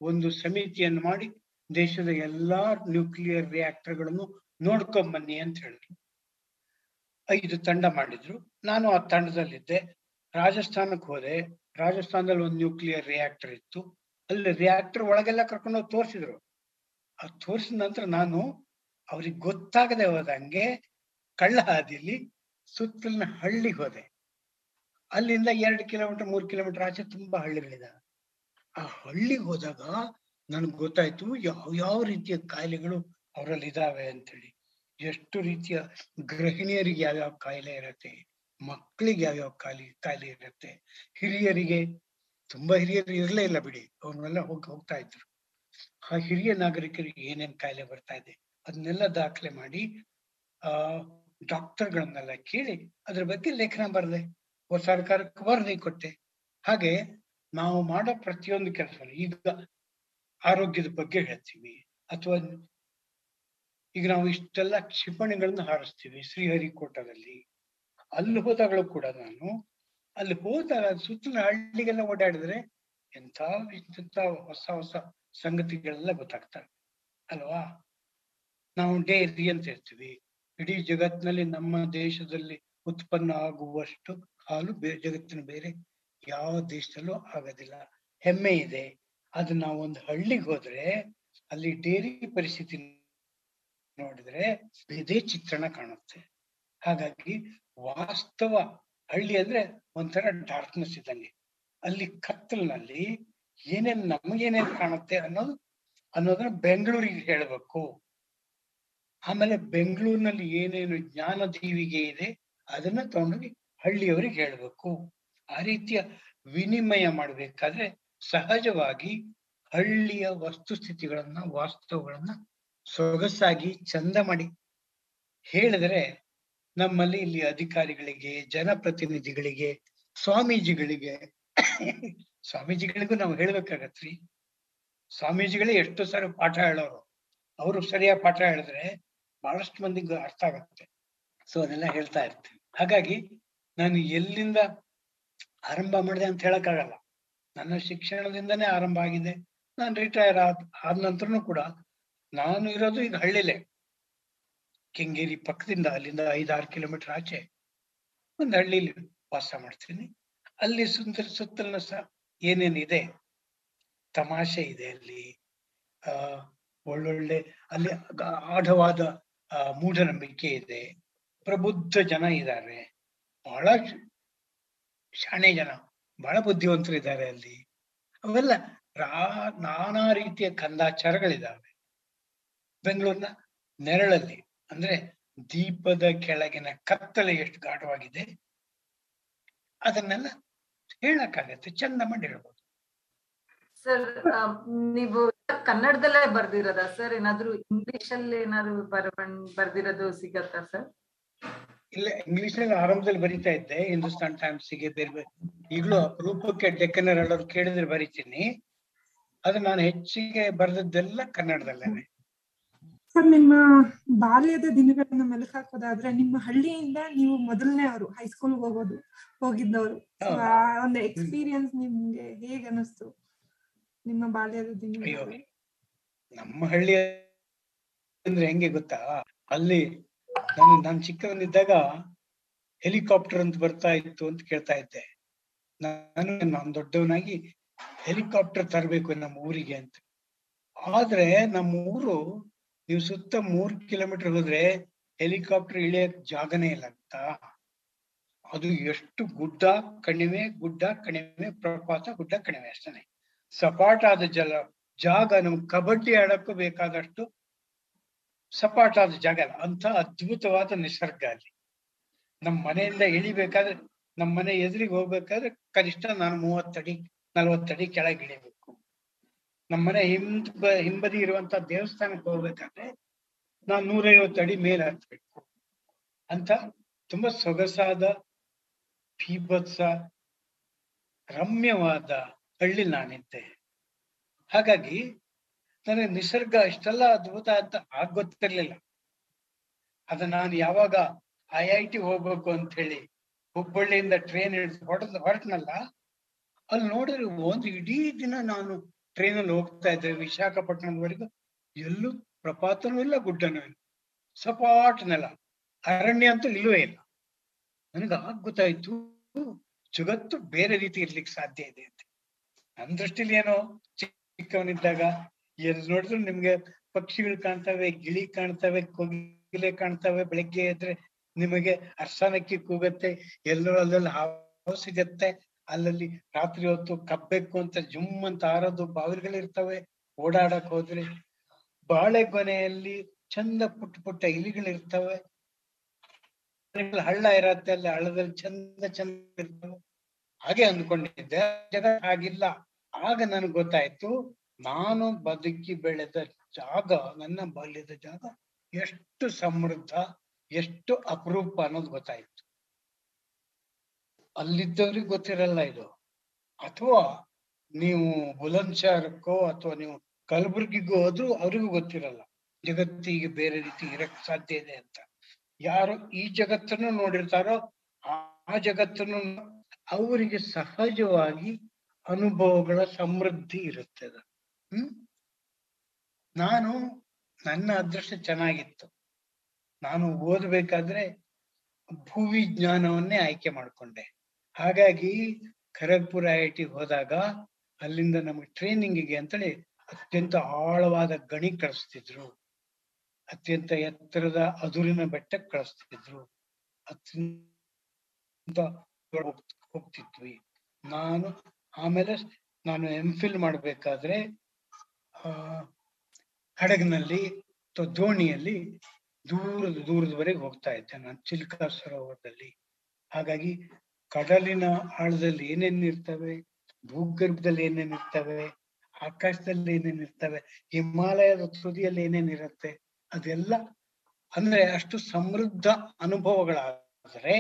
ಒಂದು ಸಮಿತಿಯನ್ನು ಮಾಡಿ ದೇಶದ ಎಲ್ಲಾ ನ್ಯೂಕ್ಲಿಯರ್ ರಿಯಾಕ್ಟರ್ಗಳನ್ನು ನೋಡ್ಕೊಂಬನ್ನಿ ಅಂತ ಹೇಳಿದ್ರು. ಐದು ತಂಡ ಮಾಡಿದ್ರು. ನಾನು ಆ ತಂಡದಲ್ಲಿದ್ದೆ. ರಾಜಸ್ಥಾನಕ್ಕೆ ಹೋದೆ. ರಾಜಸ್ಥಾನದಲ್ಲಿ ಒಂದು ನ್ಯೂಕ್ಲಿಯರ್ ರಿಯಾಕ್ಟರ್ ಇತ್ತು. ಅಲ್ಲಿ ರಿಯಾಕ್ಟರ್ ಒಳಗೆಲ್ಲ ಕರ್ಕೊಂಡೋಗಿ ತೋರಿಸಿದ್ರು. ಅದು ತೋರಿಸಿದ ನಂತರ ನಾನು ಅವ್ರಿಗೆ ಗೊತ್ತಾಗದೆ ಹೋದಂಗೆ ಕಳ್ಳ ಹಾದಿಲಿ ಸುತ್ತಲಿನ ಹಳ್ಳಿಗೆ ಹೋದೆ. ಅಲ್ಲಿಂದ ಎರಡು ಕಿಲೋಮೀಟರ್ ಮೂರು ಕಿಲೋಮೀಟರ್ ಆಚೆ ತುಂಬಾ ಹಳ್ಳಿಗಳಿದಾವೆ. ಆ ಹಳ್ಳಿಗೆ ಹೋದಾಗ ನನ್ಗೆ ಗೊತ್ತಾಯ್ತು ಯಾವ ಯಾವ ರೀತಿಯ ಕಾಯಿಲೆಗಳು ಅವರಲ್ಲಿ ಇದಾವೆ ಅಂತೇಳಿ. ಎಷ್ಟು ರೀತಿಯ ಗೃಹಿಣಿಯರಿಗೆ ಯಾವ್ಯಾವ ಕಾಯಿಲೆ ಇರತ್ತೆ ಮಕ್ಕಳಿಗೆ ಯಾವ್ಯಾವ ಕಾಯಿಲೆ ಕಾಯಿಲೆ ಇರತ್ತೆ, ಹಿರಿಯರಿಗೆ ತುಂಬಾ ಹಿರಿಯರು ಇರ್ಲೇ ಇಲ್ಲ ಬಿಡಿ. ಅವ್ರನ್ನೆಲ್ಲ ಹೋಗಿ, ಹೋಗ್ತಾ ಇದ್ರು. ಆ ಹಿರಿಯ ನಾಗರಿಕರಿಗೆ ಏನೇನ್ ಕಾಯಿಲೆ ಬರ್ತಾ ಇದೆ ಅದನ್ನೆಲ್ಲ ದಾಖಲೆ ಮಾಡಿ, ಆ, ಡಾಕ್ಟರ್ಗಳನ್ನೆಲ್ಲ ಕೇಳಿ ಅದ್ರ ಬಗ್ಗೆ ಲೇಖನ ಬರದೆ. ಸರ್ಕಾರಕ್ಕೆ ವರದಿ ಕೊಟ್ಟೆ. ಹಾಗೆ ನಾವು ಮಾಡೋ ಪ್ರತಿಯೊಂದು ಕೆಲಸ ಈಗ ಆರೋಗ್ಯದ ಬಗ್ಗೆ ಹೇಳ್ತೀವಿ. ಅಥವಾ ಈಗ ನಾವು ಇಷ್ಟೆಲ್ಲ ಕ್ಷಿಪಣಿಗಳನ್ನ ಹಾರಿಸ್ತೀವಿ ಶ್ರೀಹರಿಕೋಟದಲ್ಲಿ. ಅಲ್ಲಿ ಹೋದಾಗಲೂ ಕೂಡ ನಾನು ಅಲ್ಲಿ ಹೋದಾಗ ಸುತ್ತಲ ಹಳ್ಳಿಗೆಲ್ಲ ಓಡಾಡಿದ್ರೆ ಎಂತ ಎಂತ ಹೊಸ ಹೊಸ ಸಂಗತಿಗಳೆಲ್ಲ ಗೊತ್ತಾಗ್ತವೆ, ಅಲ್ವಾ? ನಾವು ಡೇರಿ ಅಂತ ಹೇಳ್ತೀವಿ. ಇಡೀ ಜಗತ್ತಿನಲ್ಲಿ ನಮ್ಮ ದೇಶದಲ್ಲಿ ಉತ್ಪನ್ನ ಆಗುವಷ್ಟು ಹಾಲು ಜಗತ್ತಿನ ಬೇರೆ ಯಾವ ದೇಶದಲ್ಲೂ ಆಗೋದಿಲ್ಲ. ಹೆಮ್ಮೆ ಇದೆ. ಅದು ನಾವು ಒಂದು ಹಳ್ಳಿಗೆ ಹೋದ್ರೆ ಅಲ್ಲಿ ಡೇರಿ ಪರಿಸ್ಥಿತಿ ನೋಡಿದ್ರೆ ಇದೇ ಚಿತ್ರಣ ಕಾಣುತ್ತೆ. ಹಾಗಾಗಿ ವಾಸ್ತವ ಹಳ್ಳಿ ಅಂದ್ರೆ ಒಂಥರ ಡಾರ್ಕ್ನೆಸ್ ಇದ್ದಂಗೆ. ಅಲ್ಲಿ ಕತ್ತಲಿನಲ್ಲಿ ಏನೇನ್ ನಮಗೇನೇನ್ ಕಾಣುತ್ತೆ ಅನ್ನೋದು, ಅನ್ನೋದನ್ನ ಬೆಂಗಳೂರಿಗೆ ಹೇಳ್ಬೇಕು. ಆಮೇಲೆ ಬೆಂಗಳೂರಿನಲ್ಲಿ ಏನೇನು ಜ್ಞಾನ ದೀವಿಗೆ ಇದೆ, ಅದನ್ನ ತಗೊಂಡೋಗಿ ಹಳ್ಳಿಯವರಿಗೆ ಹೇಳ್ಬೇಕು. ಆ ರೀತಿಯ ವಿನಿಮಯ ಮಾಡ್ಬೇಕಾದ್ರೆ ಸಹಜವಾಗಿ ಹಳ್ಳಿಯ ವಸ್ತುಸ್ಥಿತಿಗಳನ್ನ ವಾಸ್ತವಗಳನ್ನ ಸೊಗಸಾಗಿ ಚಂದ ಮಾಡಿ ಹೇಳಿದ್ರೆ ನಮ್ಮಲ್ಲಿ ಇಲ್ಲಿ ಅಧಿಕಾರಿಗಳಿಗೆ, ಜನಪ್ರತಿನಿಧಿಗಳಿಗೆ, ಸ್ವಾಮೀಜಿಗಳಿಗೆ, ಸ್ವಾಮೀಜಿಗಳಿಗೂ ನಾವು ಹೇಳ್ಬೇಕಾಗತ್ರಿ. ಸ್ವಾಮೀಜಿಗಳೇ ಎಷ್ಟು ಸಾರಿ ಪಾಠ ಹೇಳೋರು. ಅವರು ಸರಿಯಾಗಿ ಪಾಠ ಹೇಳಿದ್ರೆ ಬಹಳಷ್ಟು ಮಂದಿಗೆ ಅರ್ಥ ಆಗುತ್ತೆ. ಸೊ ಅದೆಲ್ಲ ಹೇಳ್ತಾ ಇರ್ತೀನಿ ಹಾಗಾಗಿ ನಾನು ಎಲ್ಲಿಂದ ಆರಂಭ ಮಾಡಿದೆ ಅಂತ ಹೇಳಕ್ಕಾಗಲ್ಲ. ನನ್ನ ಶಿಕ್ಷಣದಿಂದನೇ ಆರಂಭ ಆಗಿದೆ. ನಾನು ರಿಟೈರ್ ಆದ ಆದ ನಂತರನು ಕೂಡ ನಾನು ಇರೋದು ಈಗ ಹಳ್ಳಿಲೇ. ಕೆಂಗೇರಿ ಪಕ್ಕದಿಂದ ಅಲ್ಲಿಂದ ಐದಾರು ಕಿಲೋಮೀಟರ್ ಆಚೆ ಒಂದು ಹಳ್ಳಿಲಿ ವಾಸ ಮಾಡ್ತೀನಿ. ಅಲ್ಲಿ ಸುಂದರ ಸುತ್ತಲಿನ ಸಹ ಏನೇನಿದೆ ತಮಾಷೆ ಇದೆ ಅಲ್ಲಿ. ಆ, ಒಳ್ಳೊಳ್ಳೆ ಅಲ್ಲಿ ಆಢವಾದ ಮೂಢನಂಬಿಕೆ ಇದೆ. ಪ್ರಬುದ್ಧ ಜನ ಇದ್ದಾರೆ ಬಹಳ ಶಾಣೆ ಜನ, ಬಹಳ ಬುದ್ಧಿವಂತರಿದ್ದಾರೆ ಅಲ್ಲಿ. ಅವೆಲ್ಲ ರಾ, ನಾನಾ ರೀತಿಯ ಕಂದಾಚಾರಗಳಿದ್ದಾವೆ ಬೆಂಗಳೂರಿನ ನೆರಳಲ್ಲಿ. ಅಂದ್ರೆ ದೀಪದ ಕೆಳಗಿನ ಕತ್ತಲೆ ಎಷ್ಟು ಗಾಢವಾಗಿದೆ ಅದನ್ನೆಲ್ಲ ಹೇಳಕ್ಕಾಗತ್ತೆ ಚಂದ ಮಾಡಿ ಹೇಳ್ಬೋದು ಸರ್ ನೀವು ಕನ್ನಡದಲ್ಲೇ ಬರ್ದಿರೋದಾ ಸರ್? ಏನಾದ್ರು ಇಂಗ್ಲಿಷ್ ಅಲ್ಲಿ ಏನಾದ್ರು ಬರ ಬರ್ದಿರೋದು ಸಿಗತ್ತ ಸರ್? ಇಲ್ಲ ಇಂಗ್ಲಿಷ್ನಲ್ಲಿ ಆರಂಭದಲ್ಲಿ ಬರಿತಾ ಇದ್ದೆ ಹಿಂದೂಸ್ತಾನ್ ಟೈಮ್ಸ್ ಬೇರೆ ಬೇರೆ ಈಗಲೂ ರೂಪಕ್ಕೆ ಡೆಕ್ಕನರ್ ಎಲ್ಲರೂ ಕೇಳಿದ್ರೆ ಬರಿತೀನಿ. ಅದು ನಾನು ಹೆಚ್ಚಿಗೆ ಬರೆದದ್ದೆಲ್ಲ ಕನ್ನಡದಲ್ಲೇನೆ. ಸರ್ ನಿಮ್ಮ ಬಾಲ್ಯದ ದಿನಗಳನ್ನ ಮೆಲುಕು ಹಾಕೋದಾದ್ರೆ ನಿಮ್ಮ ಹಳ್ಳಿಯಿಂದ ನೀವು ಮೊದಲನೇ ಅವರು ಹೈಸ್ಕೂಲ್ ಹೋಗೋದು ಹೋಗಿದ್ದವರು. ಒಂದು ಎಕ್ಸ್ಪೀರಿಯನ್ಸ್ ನಿಮ್ಗೆ ಹೇಗೆ ಅನಿಸ್ತು? ನಿಮ್ಮ ಬಾಲ್ಯದ ದಿನ ದಿನಗಳು ನಮ್ಮ ಹಳ್ಳಿ ಅಂದ್ರೆ ಹೆಂಗೆ ಗೊತ್ತಾ? ಅಲ್ಲಿ ನಾನು ನಾನು ಚಿಕ್ಕವನಿದ್ದಾಗ ಹೆಲಿಕಾಪ್ಟರ್ ಅಂತ ಬರ್ತಾ ಇತ್ತು ಅಂತ ಕೇಳ್ತಾ ಇದ್ದೆ. ನಾನು ನಾನ್ ದೊಡ್ಡವನಾಗಿ ಹೆಲಿಕಾಪ್ಟರ್ ತರಬೇಕು ನಮ್ಮ ಊರಿಗೆ ಅಂತ. ಆದ್ರೆ ನಮ್ಮ ಊರು ನೀವು ಸುತ್ತ ಮೂರ್ ಕಿಲೋಮೀಟರ್ ಹೋದ್ರೆ ಹೆಲಿಕಾಪ್ಟರ್ ಇಳಿಯಕ್ ಜಾಗನೇ ಇಲ್ಲ ಅಂತ ಅದು ಎಷ್ಟು ಗುಡ್ಡ ಕಣಿವೆ ಗುಡ್ಡ ಕಣಿವೆ, ಪ್ರಪಾತ ಗುಡ್ಡ ಕಣಿವೆ ಅಷ್ಟೇ ಸಪಾಟಾದ ಜಲ, ಜಾಗ ನಮ್ ಕಬಡ್ಡಿ ಆಡಕ್ಕೂ ಬೇಕಾದಷ್ಟು ಸಪಾಟಾದ ಜಾಗ ಅಲ್ಲ ಅಂತ ಅದ್ಭುತವಾದ ನಿಸರ್ಗ ಅಲ್ಲಿ. ನಮ್ಮ ಮನೆಯಿಂದ ಇಳಿಬೇಕಾದ್ರೆ ನಮ್ಮ ಮನೆ ಎದುರಿಗೆ ಹೋಗ್ಬೇಕಾದ್ರೆ ಕನಿಷ್ಠ ನಾನು ಮೂವತ್ತಡಿ, ನಲ್ವತ್ತಡಿ ಕೆಳಗೆ ಇಳಿಬೇಕು. ನಮ್ಮ ಮನೆ ಹಿಂದ್ ಹಿಂಬದಿ ಇರುವಂತ ದೇವಸ್ಥಾನಕ್ಕೆ ಹೋಗ್ಬೇಕಾದ್ರೆ ನಾವು ನೂರೈವತ್ತು ಅಡಿ ಮೇಲೆ ಹತ್ಬೇಕು ಅಂತ ತುಂಬಾ ಸೊಗಸಾದ, ಬೀಭತ್ಸ, ರಮ್ಯವಾದ ಹಳ್ಳಿ ನಾನಿದ್ದೆ. ಹಾಗಾಗಿ ನನಗೆ ನಿಸರ್ಗ ಇಷ್ಟೆಲ್ಲ ಅದ್ಭುತ ಅಂತ ಆಗ ಗೊತ್ತಿರ್ಲಿಲ್ಲ. ಅದ ನಾನು ಯಾವಾಗ ಐ ಐ ಟಿ ಹೋಗ್ಬೇಕು ಅಂತ ಹೇಳಿ ಹುಬ್ಬಳ್ಳಿಯಿಂದ ಟ್ರೈನ್ ಹಿಡಿದು ಹೊಡೆದ್ ಹೊರಟ್ನಲ್ಲ, ಅಲ್ಲಿ ನೋಡಿದ್ರೆ ಒಂದು ಇಡೀ ದಿನ ನಾನು ಟ್ರೈನಲ್ಲಿ ಹೋಗ್ತಾ ಇದ್ರೆ ವಿಶಾಖಪಟ್ಟಣದವರೆಗೂ ಎಲ್ಲೂ ಪ್ರಪಾತನೂ ಇಲ್ಲ, ಗುಡ್ಡನೂ ಇಲ್ಲ. ಸಪಾಟ್ ನೆಲ. ಅರಣ್ಯ ಅಂತೂ ಇಲ್ಲವೇ ಇಲ್ಲ. ನನಗೆ ಆಗ ಗೊತ್ತಾಯ್ತು ಜಗತ್ತು ಬೇರೆ ರೀತಿ ಇರ್ಲಿಕ್ಕೆ ಸಾಧ್ಯ ಇದೆ ಅಂತ. ನನ್ನ ದೃಷ್ಟಿಲಿ ಏನೋ ಚಿಕ್ಕವನಿದ್ದಾಗ ಎಲ್ಲಿ ನೋಡಿದ್ರು ನಿಮ್ಗೆ ಪಕ್ಷಿಗಳು ಕಾಣ್ತವೆ, ಗಿಳಿ ಕಾಣ್ತವೆ, ಕೋಗಿಲೆ ಕಾಣ್ತವೆ. ಬೆಳಗ್ಗೆ ಎದ್ರೆ ನಿಮಗೆ ಅರ್ಸನಕ್ಕಿ ಕೂಗತ್ತೆ, ಎಲ್ಲರೂ ಅಲ್ಲಲ್ಲಿ ಹಾವು ಸಿಗತ್ತೆ ಅಲ್ಲಲ್ಲಿ ರಾತ್ರಿ ಹೊತ್ತು ಕಬ್ಬೆಕ್ಕು ಅಂತ ಜುಮ್ ಅಂತ ಆರೋದು ಬಾವಿಗಳಿರ್ತವೆ ಓಡಾಡಕ್ ಹೋದ್ರೆ. ಬಾಳೆಗೊನೆಯಲ್ಲಿ ಚಂದ ಪುಟ್ಟ ಪುಟ್ಟ ಇಲಿಗಳಿರ್ತವೆ ಹಳ್ಳ ಇರತ್ತೆ ಅಲ್ಲಿ ಹಳ್ಳದಲ್ಲಿ ಚಂದ ಚಂದ ಇರ್ತವೆ. ಹಾಗೆ ಅಂದ್ಕೊಂಡಿದ್ದೆ ಜಗತ್ ಹಾಗಿಲ್ಲ. ಆಗ ನನಗೆ ಗೊತ್ತಾಯ್ತು, ನಾನು ಬದುಕಿ ಬೆಳೆದ ಜಾಗ, ನನ್ನ ಬಾಲ್ಯದ ಜಾಗ ಎಷ್ಟು ಸಮೃದ್ಧ, ಎಷ್ಟು ಅಪರೂಪ ಅನ್ನೋದು ಗೊತ್ತಾಯ್ತು. ಅಲ್ಲಿದ್ದವ್ರಿಗೆ ಗೊತ್ತಿರಲ್ಲ ಇದು. ಅಥವಾ ನೀವು ಬುಲಂದ್ಶಹರಕ್ಕೋ ಅಥವಾ ನೀವು ಕಲಬುರ್ಗಿಗೋ ಹೋದ್ರು ಅವ್ರಿಗೂ ಗೊತ್ತಿರಲ್ಲ. ಜಗತ್ತಿಗೆ ಬೇರೆ ರೀತಿ ಇರಕ್ ಸಾಧ್ಯ ಇದೆ ಅಂತ. ಯಾರು ಈ ಜಗತ್ತನ್ನು ನೋಡಿರ್ತಾರೋ ಆ- ಜಗತ್ತನ್ನು ಅವರಿಗೆ ಸಹಜವಾಗಿ ಅನುಭವಗಳ ಸಮೃದ್ಧಿ ಇರುತ್ತೆ ಹ್ಮ್? ನಾನು ನನ್ನ ಅದೃಷ್ಟ ಚೆನ್ನಾಗಿತ್ತು. ನಾನು ಓದ್ಬೇಕಾದ್ರೆ ಭೂವಿಜ್ಞಾನವನ್ನೇ ಆಯ್ಕೆ ಮಾಡ್ಕೊಂಡೆ. ಹಾಗಾಗಿ ಖರಗ್ಪುರ ಐ ಐ ಟಿ ಹೋದಾಗ ಅಲ್ಲಿಂದ ನಮಗೆ ಟ್ರೈನಿಂಗಿಗೆ ಅಂತೇಳಿ ಅತ್ಯಂತ ಆಳವಾದ ಗಣಿ ಕಳಿಸ್ತಿದ್ರು. ಅತ್ಯಂತ ಎತ್ತರದ ಅದುರಿನ ಬೆಟ್ಟಕ್ಕೆ ಕಳಿಸ್ತಿದ್ರು. ಅತ್ಯಂತ ಹೋಗ್- ಹೋಗ್ತಿದ್ವಿ. ನಾನು ಆಮೇಲೆ ನಾನು ಎಂ ಫಿಲ್ ಮಾಡಬೇಕಾದ್ರೆ, ಆ, ಹಡಗಿನಲ್ಲಿ ಅಥವಾ ದೋಣಿಯಲ್ಲಿ ದೂರದ ದೂರದವರೆಗೆ ಹೋಗ್ತಾ ಇದ್ದೆ ನಾನು ಚಿಲ್ಕಾ ಸರೋವರದಲ್ಲಿ ಹಾಗಾಗಿ ಕಡಲಿನ ಆಳದಲ್ಲಿ ಏನೇನ್ ಇರ್ತವೆ? ಭೂಗರ್ಭದಲ್ಲಿ ಏನೇನ್ ಇರ್ತವೆ? ಆಕಾಶದಲ್ಲಿ ಏನೇನ್ ಇರ್ತವೆ? ಹಿಮಾಲಯದ ತುದಿಯಲ್ಲಿ ಏನೇನಿರುತ್ತೆ ಅದೆಲ್ಲ ಅಂದ್ರೆ ಅಷ್ಟು ಸಮೃದ್ಧ ಅನುಭವಗಳಾದರೆ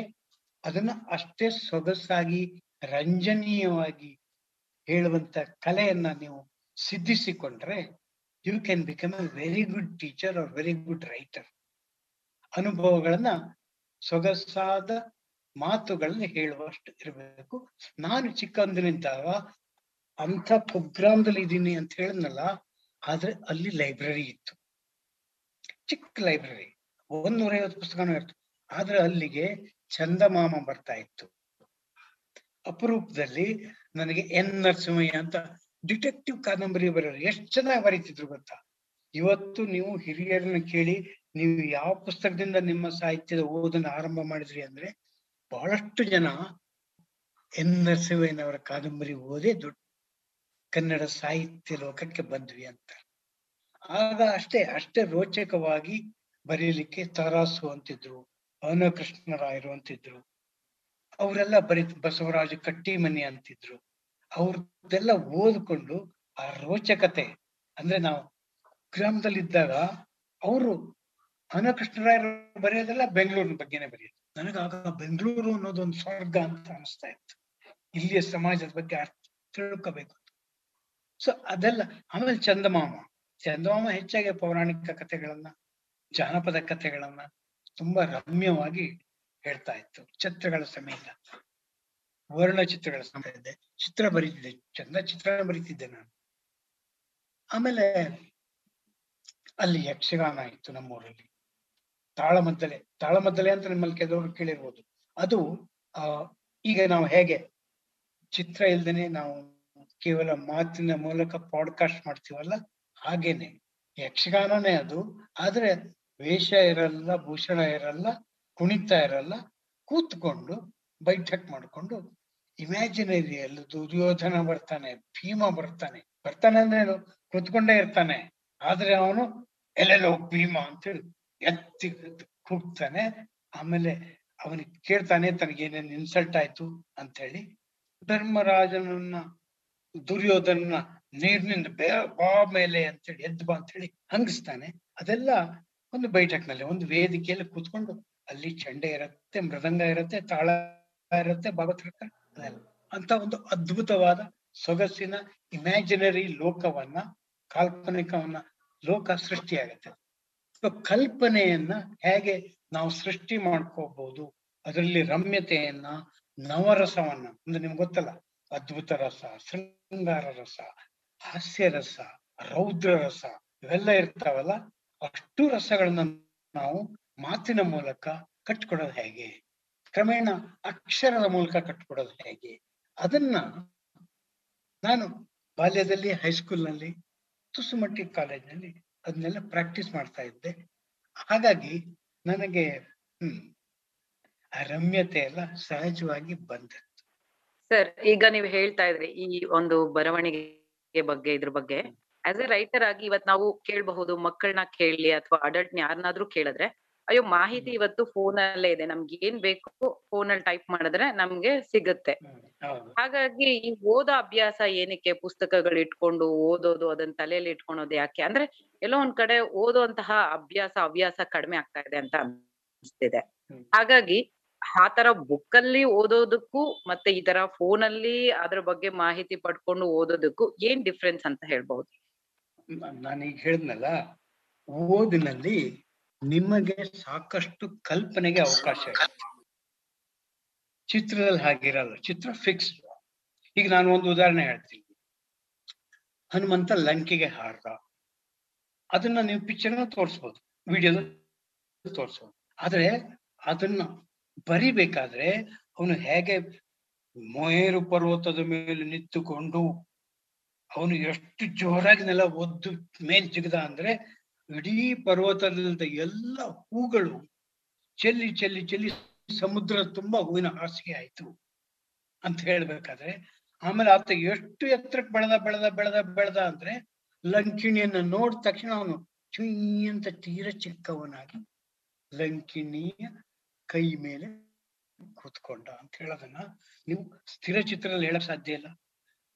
ಅದನ್ನ ಅಷ್ಟೇ ಸೊಗಸಾಗಿ, ರಂಜನೀಯವಾಗಿ ಹೇಳುವಂತ ಕಲೆಯನ್ನ ನೀವು ಸಿದ್ಧಿಸಿಕೊಂಡ್ರೆ you can become a very good teacher or very good writer ಅನುಭವಗಳನ್ನ ಸೊಗಸಾದ ಮಾತುಗಳನ್ನ ಹೇಳುವಷ್ಟು ಇರಬೇಕು. ನಾನು ಚಿಕ್ಕಂದಿನಿದ್ದಾಗ ಅಂತ ಕುಗ್ರಾಮದಲ್ಲಿ ಇದ್ದೀನಿ ಅಂತ ಹೇಳಿದ್ನಲ್ಲ, ಆದ್ರೆ ಅಲ್ಲಿ ಲೈಬ್ರರಿ ಇತ್ತು. ಚಿಕ್ಕ ಲೈಬ್ರರಿ ಒಂದೂರ ಐವತ್ತು ಪುಸ್ತಕನೂ ಇತ್ತು ಆದ್ರೆ ಅಲ್ಲಿಗೆ ಚಂದಮಾಮ ಬರ್ತಾ ಇತ್ತು. ಅಪರೂಪದಲ್ಲಿ ನನಗೆ ಎನ್ ನರಸಿಂಹಯ್ಯ ಅಂತ ಡಿಟೆಕ್ಟಿವ್ ಕಾದಂಬರಿ ಬರೆಯೋರು ಎಷ್ಟು ಚೆನ್ನಾಗಿ ಬರೀತಿದ್ರು ಗೊತ್ತಾ? ಇವತ್ತು ನೀವು ಹಿರಿಯರನ್ನ ಕೇಳಿ ನೀವು ಯಾವ ಪುಸ್ತಕದಿಂದ ನಿಮ್ಮ ಸಾಹಿತ್ಯದ ಓದನ್ನ ಆರಂಭ ಮಾಡಿದ್ರಿ ಅಂದ್ರೆ ಬಹಳಷ್ಟು ಜನ ಎನ್ ನರಸಿಂಹಯ್ಯನವರ ಕಾದಂಬರಿ ಓದೇ ದೊಡ್ಡ ಕನ್ನಡ ಸಾಹಿತ್ಯ ಲೋಕಕ್ಕೆ ಬಂದ್ವಿ ಅಂತ. ಆಗ ಅಷ್ಟೇ ಅಷ್ಟೇ ರೋಚಕವಾಗಿ ಬರೀಲಿಕ್ಕೆ ತರಾಸು ಅಂತಿದ್ರು ಕೃಷ್ಣರಾಯರು ಅಂತಿದ್ರು. ಅವರೆಲ್ಲ ಬರಿ ಬಸವರಾಜ ಕಟ್ಟಿಮನಿ ಅಂತಿದ್ರು. ಅವ್ರದ್ದೆಲ್ಲ ಓದ್ಕೊಂಡು ಆ ರೋಚಕತೆ, ಅಂದ್ರೆ ನಾವು ಗ್ರಾಮದಲ್ಲಿದ್ದಾಗ ಅವರು ಅನಕೃಷ್ಣರಾಯರು ಬರೆಯೋದೆಲ್ಲ ಬೆಂಗಳೂರಿನ ಬಗ್ಗೆನೆ ಬರೆಯೋದು. ನನಗಾಗ ಬೆಂಗಳೂರು ಅನ್ನೋದೊಂದು ಸ್ವರ್ಗ ಅಂತ ಅನಿಸ್ತಾ ಇತ್ತು. ಇಲ್ಲಿಯ ಸಮಾಜದ ಬಗ್ಗೆ ತಿಳ್ಕೋಬೇಕು ಸೊ ಅದೆಲ್ಲ, ಆಮೇಲೆ ಚಂದಮಾಮ. ಚಂದಮಾಮ ಹೆಚ್ಚಾಗಿ ಪೌರಾಣಿಕ ಕಥೆಗಳನ್ನ, ಜಾನಪದ ಕಥೆಗಳನ್ನ ತುಂಬಾ ರಮ್ಯವಾಗಿ ಹೇಳ್ತಾ ಇತ್ತು. ಚಿತ್ರಗಳ ಸಮೇತ. ವರ್ಣ ಚಿತ್ರಗಳ ಸಮೇತ ಚಿತ್ರ ಬರೀತಿದ್ದೆ. ಚಂದ ಚಿತ್ರ ಬರೀತಿದ್ದೆ ನಾನು. ಆಮೇಲೆ ಅಲ್ಲಿ ಯಕ್ಷಗಾನ ಇತ್ತು ನಮ್ಮೂರಲ್ಲಿ. ತಾಳಮದ್ದಲೆ ತಾಳಮದ್ದಲೆ ಅಂತ ನಿಮ್ಮಲ್ಲಿ ಕೆಲವರು ಕೇಳಿರ್ಬೋದು. ಅದು, ಆ, ಈಗ ನಾವು ಹೇಗೆ, ಚಿತ್ರ ಇಲ್ದೇನೆ ನಾವು ಕೇವಲ ಮಾತಿನ ಮೂಲಕ ಪಾಡ್ಕಾಸ್ಟ್ ಮಾಡ್ತೀವಲ್ಲ, ಹಾಗೇನೆ, ಯಕ್ಷಗಾನನೇ ಅದು, ಆದ್ರೆ ವೇಷ ಇರಲ್ಲ, ಭೂಷಣ ಇರಲ್ಲ, ಕುಣಿತ ಇರಲ್ಲ, ಕೂತ್ಕೊಂಡು ಬೈಠಕ್ ಮಾಡ್ಕೊಂಡು ಇಮ್ಯಾಜಿನರಿಯಲ್ಲಿ ದುರ್ಯೋಧನ ಬರ್ತಾನೆ, ಭೀಮ ಬರ್ತಾನೆ. ಬರ್ತಾನೆ ಅಂದ್ರೆ? ಕೂತ್ಕೊಂಡೇ ಇರ್ತಾನೆ. ಆದ್ರೆ ಅವನು ಎಲ್ಲೆಲ್ಲೋ ಭೀಮ ಅಂತೇಳಿ ಎತ್ತಿ ಕೂಗ್ತಾನೆ. ಆಮೇಲೆ ಅವನಿಗೆ ಕೇಳ್ತಾನೆ ತನಗೇನೇನು ಇನ್ಸಲ್ಟ್ ಆಯ್ತು ಅಂತ ಹೇಳಿ ಧರ್ಮರಾಜನನ್ನ ದುರ್ಯೋಧನ ನೀರಿನಿಂದ ಬೇ, ಬಾ ಮೇಲೆ ಅಂತೇಳಿ ಎದ್ದು ಬಾ ಅಂತೇಳಿ ಹಂಗಿಸ್ತಾನೆ. ಅದೆಲ್ಲ ಒಂದು ಬೈಠಕ್ನಲ್ಲಿ, ಒಂದು ವೇದಿಕೆಯಲ್ಲಿ ಕೂತ್ಕೊಂಡು ಅಲ್ಲಿ ಚಂಡೆ ಇರತ್ತೆ, ಮೃದಂಗ ಇರತ್ತೆ, ತಾಳ ಇರತ್ತೆ ಭಾಗವತ ಅಂತ ಒಂದು ಅದ್ಭುತವಾದ ಸೊಗಸಿನ ಇಮ್ಯಾಜಿನರಿ ಲೋಕವನ್ನ, ಕಾಲ್ಪನಿಕವನ್ನ ಲೋಕ ಸೃಷ್ಟಿಯಾಗತ್ತೆ. ಕಲ್ಪನೆಯನ್ನ ಹೇಗೆ ನಾವು ಸೃಷ್ಟಿ ಮಾಡ್ಕೋಬಹುದು, ಅದರಲ್ಲಿ ರಮ್ಯತೆಯನ್ನ, ನವರಸವನ್ನ, ಅಂದ್ರೆ ನಿಮ್ಗೆ ಗೊತ್ತಲ್ಲ, ಅದ್ಭುತ ರಸ, ಶೃಂಗಾರ ರಸ, ಹಾಸ್ಯ ರಸ, ರೌದ್ರ ರಸ, ಇವೆಲ್ಲ ಇರ್ತಾವಲ್ಲ, ಅಷ್ಟು ರಸಗಳನ್ನ ನಾವು ಮಾತಿನ ಮೂಲಕ ಕಟ್ಕೊಡೋದು ಹೇಗೆ? ಕ್ರಮೇಣ ಅಕ್ಷರದ ಮೂಲಕ ಕಟ್ಕೊಡೋದು ಹೇಗೆ? ಅದನ್ನ ನಾನು ಬಾಲ್ಯದಲ್ಲಿ, ಹೈಸ್ಕೂಲ್ನಲ್ಲಿ, ತುಸುಮಟ್ಟಿ ಕಾಲೇಜ್ನಲ್ಲಿ ಅದನ್ನೆಲ್ಲ ಪ್ರಾಕ್ಟೀಸ್ ಮಾಡ್ತಾ ಇದ್ದೆ. ಹಾಗಾಗಿ ನನಗೆ ಹ್ಮ್ ಆ ರಮ್ಯತೆ ಎಲ್ಲ ಸಹಜವಾಗಿ ಬಂದ ಸರ್ ಈಗ ನೀವು ಹೇಳ್ತಾ ಇದ್ರಿ ಈ ಒಂದು ಬರವಣಿಗೆ ಬಗ್ಗೆ ಇದ್ರ ಬಗ್ಗೆ. ಆಸ್ ಎ ರೈಟರ್ ಆಗಿ ಇವತ್ ನಾವು ಕೇಳಬಹುದು ಮಕ್ಕಳನ್ನ ಕೇಳಲಿ ಅಥವಾ ಅಡಲ್ಟ್ ಯಾರನ್ನಾದ್ರೂ ಕೇಳಿದ್ರೆ ಅಯ್ಯೋ ಮಾಹಿತಿ ಇವತ್ತು ಫೋನ್ ಅಲ್ಲೇ ಇದೆ. ನಮ್ಗೆ ಏನ್ ಬೇಕು ಫೋನ್ ಅಲ್ಲಿ ಟೈಪ್ ಮಾಡಿದ್ರೆ ನಮ್ಗೆ ಸಿಗುತ್ತೆ. ಹಾಗಾಗಿ ಈ ಓದೋ ಅಭ್ಯಾಸ ಏನಕ್ಕೆ? ಪುಸ್ತಕಗಳು ಇಟ್ಕೊಂಡು ಓದೋದು ಅದನ್ನ ತಲೆಯಲ್ಲಿ ಇಟ್ಕೊಳೋದು ಯಾಕೆ? ಅಂದ್ರೆ ಎಲ್ಲೋ ಒಂದ್ ಕಡೆ ಓದುವಂತಹ ಅಭ್ಯಾಸ ಹವ್ಯಾಸ ಕಡಿಮೆ ಆಗ್ತಾ ಇದೆ ಅಂತ ಅನ್ಸ್ತಿದೆ. ಹಾಗಾಗಿ ಆ ತರ ಬುಕ್ ಅಲ್ಲಿ ಓದೋದಕ್ಕೂ ಮತ್ತೆ ಈ ತರ ಫೋನ್ ಅಲ್ಲಿ ಅದ್ರ ಬಗ್ಗೆ ಮಾಹಿತಿ ಪಡ್ಕೊಂಡು ಓದೋದಕ್ಕೂ ಏನ್ ಡಿಫ್ರೆನ್ಸ್ ಅಂತ ಹೇಳ್ಬಹುದು? ನಾನೀಗ ಹೇಳಿದ್ನಲ್ಲ ಓದಿನಲ್ಲಿ ನಿಮಗೆ ಸಾಕಷ್ಟು ಕಲ್ಪನೆಗೆ ಅವಕಾಶ ಇದೆ. ಚಿತ್ರದಲ್ಲಿ ಹಾಗಿರಲ್ಲ, ಚಿತ್ರ ಫಿಕ್ಸ್ ಈಗ ನಾನು ಒಂದು ಉದಾಹರಣೆ ಹೇಳ್ತೀನಿ. ಹನುಮಂತ ಲಂಕೆಗೆ ಹಾರ್ದ. ಅದನ್ನ ನೀವು ಪಿಕ್ಚರ್ ತೋರಿಸ್ಬೋದು ವಿಡಿಯೋದಲ್ಲಿ ತೋರಿಸ್ಬೋದು. ಆದ್ರೆ ಅದನ್ನ ಬರಿಬೇಕಾದ್ರೆ ಅವನು ಹೇಗೆ ಮೊಯೇರು ಪರ್ವತದ ಮೇಲೆ ನಿಂತುಕೊಂಡು ಅವನು ಎಷ್ಟು ಜೋರಾಗಿ ನೆಲ ಒದ್ದು ಮೇಲ್ ಜಿಗದ ಅಂದ್ರೆ ಇಡೀ ಪರ್ವತದಿಂದ ಎಲ್ಲ ಹೂಗಳು ಚೆಲ್ಲಿ ಚೆಲ್ಲಿ ಚೆಲ್ಲಿ ಸಮುದ್ರ ತುಂಬಾ ಹೂವಿನ ಹಾಸಿಗೆ ಆಯ್ತು ಅಂತ ಹೇಳ್ಬೇಕಾದ್ರೆ, ಆಮೇಲೆ ಆತ ಎಷ್ಟು ಎತ್ತರಕ್ಕೆ ಬೆಳೆದ ಬೆಳೆದ ಬೆಳೆದ ಬೆಳೆದ ಅಂದ್ರೆ ಲಂಕಿಣಿಯನ್ನ ನೋಡಿದ ತಕ್ಷಣ ಅವನು ಚುಯ್ ಅಂತ ತೀರ ಚಿಕ್ಕವನಾಗಿ ಲಂಕಿಣಿಯ ಕೈ ಮೇಲೆ ಕೂತ್ಕೊಂಡ ಅಂತ ಹೇಳೋದನ್ನ ನೀವು ಸ್ಥಿರ ಚಿತ್ರದಲ್ಲಿ ಹೇಳಕ್ ಸಾಧ್ಯ ಇಲ್ಲ.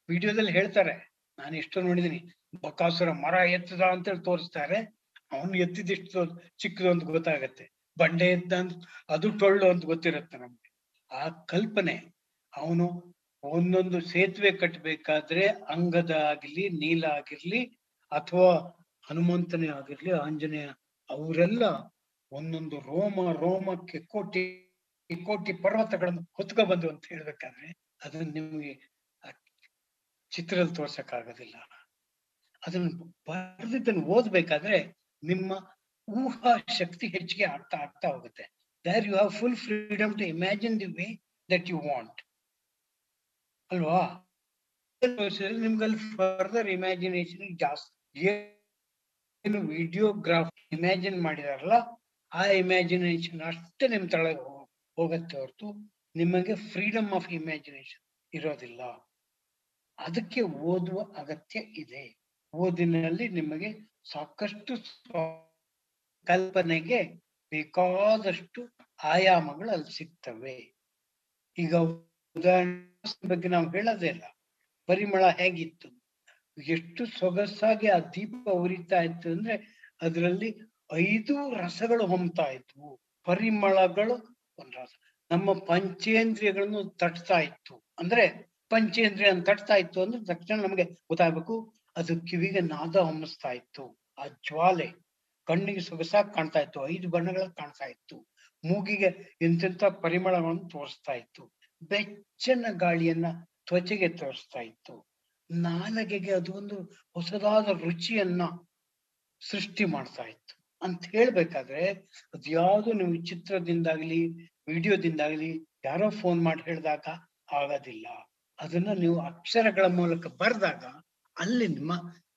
ವಿಡಿಯೋದಲ್ಲಿ ಹೇಳ್ತಾರೆ, ನಾನು ಎಷ್ಟೋ ನೋಡಿದೀನಿ, ಬಕಾಸುರ ಮರ ಎತ್ತದ ಅಂತೇಳಿ ತೋರಿಸ್ತಾರೆ. ಅವನು ಎತ್ತಿದಿಷ್ಟು ಚಿಕ್ಕದು ಅಂತ ಗೊತ್ತಾಗತ್ತೆ. ಬಂಡೆ ಎದ್ದ ಅದು ಟೊಳ್ಳು ಅಂತ ಗೊತ್ತಿರುತ್ತೆ ನಮ್ಗೆ. ಆ ಕಲ್ಪನೆ ಅವನು ಒಂದೊಂದು ಸೇತುವೆ ಕಟ್ಟಬೇಕಾದ್ರೆ ಅಂಗದ ಆಗಿರ್ಲಿ, ನೀಲ ಆಗಿರ್ಲಿ ಅಥವಾ ಹನುಮಂತನೇ ಆಗಿರ್ಲಿ, ಆಂಜನೇಯ ಅವರೆಲ್ಲ ಒಂದೊಂದು ರೋಮ, ರೋಮಕ್ಕೆ ಕೋಟಿ ಕೋಟಿ ಪರ್ವತಗಳನ್ನು ಹೊತ್ಕೊ ಬಂದು ಅಂತ ಹೇಳ್ಬೇಕಾದ್ರೆ ಅದನ್ನ ನಿಮ್ಗೆ ಚಿತ್ರದಲ್ಲಿ ತೋರ್ಸಕ್ ಆಗೋದಿಲ್ಲ ಅದನ್ನ ಬರೆದಿದ್ದನ್ನು ಓದ್ಬೇಕಾದ್ರೆ ನಿಮ್ಮ ಊಹಾ ಶಕ್ತಿ ಹೆಚ್ಚಿಗೆ ಆಗ್ತಾ ಆಗ್ತಾ ಹೋಗುತ್ತೆ. There you have full freedom to imagine the way that you want ಅಲ್ವಾ? ನಿಮ್ಗಲ್ಲಿ ಫರ್ದರ್ ಇಮ್ಯಾಜಿನೇಷನ್ ಜಾಸ್ತಿ. ಏನು ವಿಡಿಯೋಗ್ರಾಫ್ ಇಮ್ಯಾಜಿನ್ ಮಾಡಿದಾರಲ್ಲ, ಆ ಇಮ್ಯಾಜಿನೇಷನ್ ಅಷ್ಟೇ ನಿಮ್ ತಳಗೆ ಹೋಗುತ್ತೆ ಹೋಗತ್ತೆ ಹೊರತು ನಿಮಗೆ ಫ್ರೀಡಮ್ ಆಫ್ ಇಮ್ಯಾಜಿನೇಷನ್ ಇರೋದಿಲ್ಲ. ಅದಕ್ಕೆ ಓದುವ ಅಗತ್ಯ ಇದೆ. ಓದಿನಲ್ಲಿ ನಿಮಗೆ ಸಾಕಷ್ಟು ಕಲ್ಪನೆಗೆ ಬೇಕಾದಷ್ಟು ಆಯಾಮಗಳು ಅಲ್ಲಿ ಸಿಗ್ತವೆ. ಈಗ ಉದಾಹರಣೆ ಬಗ್ಗೆ ನಾವು ಹೇಳೋದೇ ಇಲ್ಲ. ಪರಿಮಳ ಹೇಗಿತ್ತು? ಎಷ್ಟು ಸೊಗಸಾಗಿ ಆ ದೀಪ ಉರಿತಾ ಇತ್ತು ಅಂದ್ರೆ ಅದರಲ್ಲಿ ಐದು ರಸಗಳು ಹೊಮ್ತಾ ಇದ್ವು. ಪರಿಮಳಗಳು ಒಂದ್ ರಸ. ನಮ್ಮ ಪಂಚೇಂದ್ರಿಯಗಳನ್ನು ತಟ್ತಾ ಇತ್ತು. ಅಂದ್ರೆ ಪಂಚೇಂದ್ರಿಯ ತಟ್ತಾ ಇತ್ತು ಅಂದ್ರೆ ತಕ್ಷಣ ನಮಗೆ ಗೊತ್ತಾಗ್ಬೇಕು ಅದು ಕಿವಿಗೆ ನಾದ ಹೊಮ್ಮಿಸ್ತಾ ಇತ್ತು. ಆ ಜ್ವಾಲೆ ಕಣ್ಣಿಗೆ ಸೊಗಸಾಗಿ ಕಾಣ್ತಾ ಇತ್ತು. ಐದು ಬಣ್ಣಗಳ ಕಾಣ್ತಾ ಇತ್ತು. ಮೂಗಿಗೆ ಎಂತೆಂತ ಪರಿಮಳಗಳನ್ನು ತೋರಿಸ್ತಾ ಇತ್ತು. ಬೆಚ್ಚನ ಗಾಳಿಯನ್ನ ತ್ವಚೆಗೆ ತೋರಿಸ್ತಾ ಇತ್ತು. ನಾಲಗೆಗೆ ಅದೊಂದು ಹೊಸದಾದ ರುಚಿಯನ್ನ ಸೃಷ್ಟಿ ಮಾಡ್ತಾ ಇತ್ತು. ಅಂತ ಹೇಳ್ಬೇಕಾದ್ರೆ ಅದ್ಯಾವುದು ನೀವು ಚಿತ್ರದಿಂದಾಗ್ಲಿ, ವಿಡಿಯೋದಿಂದಾಗ್ಲಿ ಯಾರೋ ಫೋನ್ ಮಾಡಿ ಹೇಳಿದಾಗ ಆಗೋದಿಲ್ಲ. ಅದನ್ನ ನೀವು ಅಕ್ಷರಗಳ ಮೂಲಕ ಬರೆದಾಗ ಅಲ್ಲಿ ನಿಮ್ಮ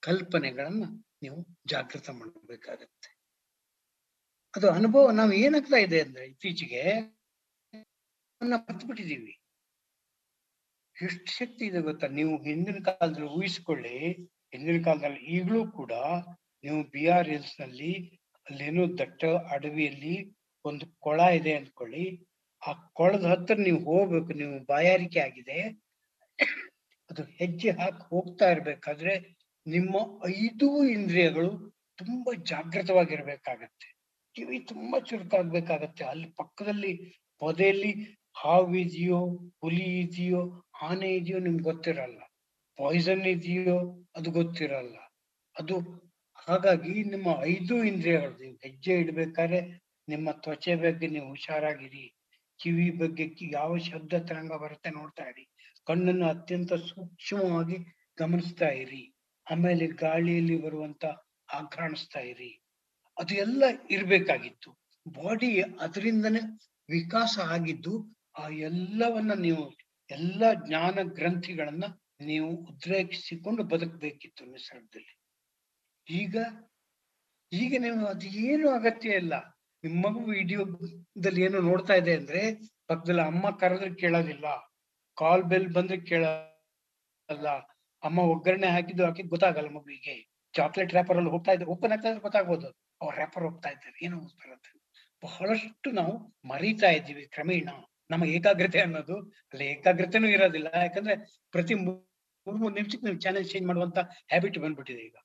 ಕಲ್ಪನೆಗಳನ್ನ ನೀವು ಜಾಗೃತ ಮಾಡಬೇಕಾಗತ್ತೆ. ಅದು ಅನುಭವ ನಾವು ಏನಾಗ್ತಾ ಇದೆ ಅಂದ್ರೆ ಇತ್ತೀಚೆಗೆ ಬಿಟ್ಟಿದೀವಿ ಎಷ್ಟು ಶಕ್ತಿ ಇದೆ ಗೊತ್ತಾ? ನೀವು ಹಿಂದಿನ ಕಾಲದಲ್ಲಿ ಊಹಿಸ್ಕೊಳ್ಳಿ, ಹಿಂದಿನ ಕಾಲದಲ್ಲಿ ಈಗಲೂ ಕೂಡ ನೀವು ಬಿ ಆರ್ ಎಲ್ಸ್ನಲ್ಲಿ ಅಲ್ಲೇನೋ ದಟ್ಟ ಅಡವಿಯಲ್ಲಿ ಒಂದು ಕೊಳ ಇದೆ ಅಂದ್ಕೊಳ್ಳಿ. ಆ ಕೊಳದ ಹತ್ರ ನೀವು ಹೋಗ್ಬೇಕು, ನೀವು ಬಾಯಾರಿಕೆ ಆಗಿದೆ. ಅದು ಹೆಜ್ಜೆ ಹಾಕಿ ಹೋಗ್ತಾ ಇರ್ಬೇಕಾದ್ರೆ ನಿಮ್ಮ ಐದು ಇಂದ್ರಿಯಗಳು ತುಂಬಾ ಜಾಗೃತವಾಗಿರ್ಬೇಕಾಗತ್ತೆ ಕಿವಿ ತುಂಬಾ ಚುರುಕಾಗ್ಬೇಕಾಗತ್ತೆ. ಅಲ್ಲಿ ಪಕ್ಕದಲ್ಲಿ ಪೊದೆಯಲ್ಲಿ ಹಾವು ಇದೆಯೋ, ಹುಲಿ ಇದೆಯೋ, ಆನೆ ಇದೆಯೋ ನಿಮ್ಗೆ ಗೊತ್ತಿರಲ್ಲ. ಪಾಯ್ಸನ್ ಇದೆಯೋ ಅದು ಗೊತ್ತಿರಲ್ಲ. ಅದು ಹಾಗಾಗಿ ನಿಮ್ಮ ಐದು ಇಂದ್ರಿಯಗಳು ನೀವು ಹೆಜ್ಜೆ ಇಡ್ಬೇಕಾದ್ರೆ ನಿಮ್ಮ ತ್ವಚೆ ಬಗ್ಗೆ ನೀವು ಹುಷಾರಾಗಿರಿ. ಕಿವಿ ಬಗ್ಗೆ ಯಾವ ಶಬ್ದ ತರಂಗ ಬರುತ್ತೆ ನೋಡ್ತಾ ಇರಿ. ಕಣ್ಣನ್ನು ಅತ್ಯಂತ ಸೂಕ್ಷ್ಮವಾಗಿ ಗಮನಿಸ್ತಾ ಇರಿ. ಆಮೇಲೆ ಗಾಳಿಯಲ್ಲಿ ಬರುವಂತ ಆಕ್ರಾಣಿಸ್ತಾ ಇರಿ. ಅದು ಎಲ್ಲ ಇರ್ಬೇಕಾಗಿತ್ತು. ಬಾಡಿ ಅದರಿಂದನೇ ವಿಕಾಸ ಆಗಿದ್ದು, ಆ ಎಲ್ಲವನ್ನ ನೀವು, ಎಲ್ಲ ಜ್ಞಾನ ಗ್ರಂಥಿಗಳನ್ನ ನೀವು ಉದ್ರೇಕಿಸಿಕೊಂಡು ಬದುಕಬೇಕಿತ್ತು ನಿಸರ್ಗದಲ್ಲಿ. ಈಗ ಈಗ ನೀವು ಅದು ಏನು ಅಗತ್ಯ ಇಲ್ಲ. ನಿಮ್ಮ ಮಗು ವಿಡಿಯೋದಲ್ಲಿ ಏನು ನೋಡ್ತಾ ಇದೆ ಅಂದ್ರೆ, ಪಕ್ಕದಲ್ಲಿ ಅಮ್ಮ ಕರೆದ್ರೆ ಕೇಳೋದಿಲ್ಲ. ಕಾಲ್ ಬೆಲ್ ಬಂದ್ರೆ ಕೇಳಲ್ಲ. ಅಮ್ಮ ಒಗ್ಗರಣೆ ಹಾಕಿದ್ದು ಹಾಕಿದ್ ಗೊತ್ತಾಗಲ್ಲ ಮಗುವಿಗೆ. ಚಾಕ್ಲೇಟ್ ರ್ಯಾಪರ್ ಅಲ್ಲಿ ಹೋಗ್ತಾ ಇದ್ದಾರೆ ಓಪನ್ ಆಗ್ತಾ ಇದ್ರೆ ಗೊತ್ತಾಗ್ಬೋದು. ಅವ್ರ ರ್ಯಾಪರ್ ಹೋಗ್ತಾ ಇದ್ದಾರೆ. ಏನೋ ಬರುತ್ತೆ. ಬಹಳಷ್ಟು ನಾವು ಮರೀತಾ ಇದ್ದೀವಿ ಕ್ರಮೇಣ. ನಮ್ಮ ಏಕಾಗ್ರತೆ ಅನ್ನೋದು ಅಲ್ಲಿ ಏಕಾಗ್ರತೆನೂ ಇರೋದಿಲ್ಲ. ಯಾಕಂದ್ರೆ ಪ್ರತಿ ಮೂರ್, ಮೂರು ನಿಮಿಷಕ್ಕೆ ನೀವು ಚಾನೆಲ್ ಚೇಂಜ್ ಮಾಡುವಂತ ಹ್ಯಾಬಿಟ್ ಬಂದ್ಬಿಟ್ಟಿದೆ ಈಗ.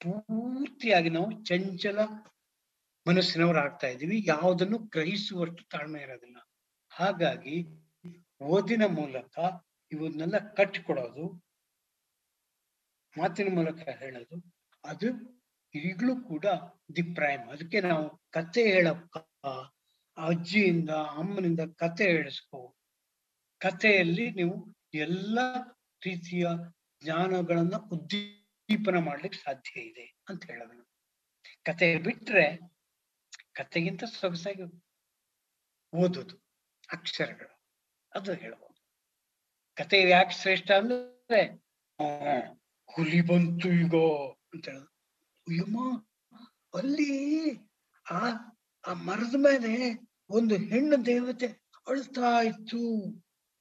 ಪೂರ್ತಿಯಾಗಿ ನಾವು ಚಂಚಲ ಮನಸ್ಸಿನವರು ಆಗ್ತಾ ಇದೀವಿ ಯಾವುದನ್ನು ಗ್ರಹಿಸುವಷ್ಟು ತಾಳ್ಮೆ ಇರೋದಿಲ್ಲ. ಹಾಗಾಗಿ ಓದಿನ ಮೂಲಕ ಇವನ್ನೆಲ್ಲ ಕಟ್ಟಿಕೊಡೋದು, ಮಾತಿನ ಮೂಲಕ ಹೇಳೋದು, ಅದು ಈಗಲೂ ಕೂಡ ದಿ ಪ್ರೈಮ್. ಅದಕ್ಕೆ ನಾವು ಕತೆ ಹೇಳಪ್ಪ, ಅಜ್ಜಿಯಿಂದ, ಅಮ್ಮನಿಂದ ಕತೆ ಹೇಳಿಸ್ಕೋ. ಕಥೆಯಲ್ಲಿ ನೀವು ಎಲ್ಲ ರೀತಿಯ ಜ್ಞಾನಗಳನ್ನ ಉದ್ದೀಪನ ಮಾಡ್ಲಿಕ್ಕೆ ಸಾಧ್ಯ ಇದೆ ಅಂತ ಹೇಳೋದು ಕತೆ ಬಿಟ್ರೆ ಕತೆಗಿಂತ ಸೊಗಸಾಗಿ ಓದೋದು ಅಕ್ಷರಗಳು. ಅದು ಹೇಳ್ಬೋದು. ಕತೆ ಯಾಕೆ ಶ್ರೇಷ್ಠ ಅಂದ್ರೆ ಹುಲಿ ಬಂತು ಈಗ ಅಂತ ಹೇಳುದು. ಅಲ್ಲಿ ಆ ಆ ಮರದ ಮೇಲೆ ಒಂದು ಹೆಣ್ಣು ದೇವತೆ ಅಳ್ತಾ ಇತ್ತು.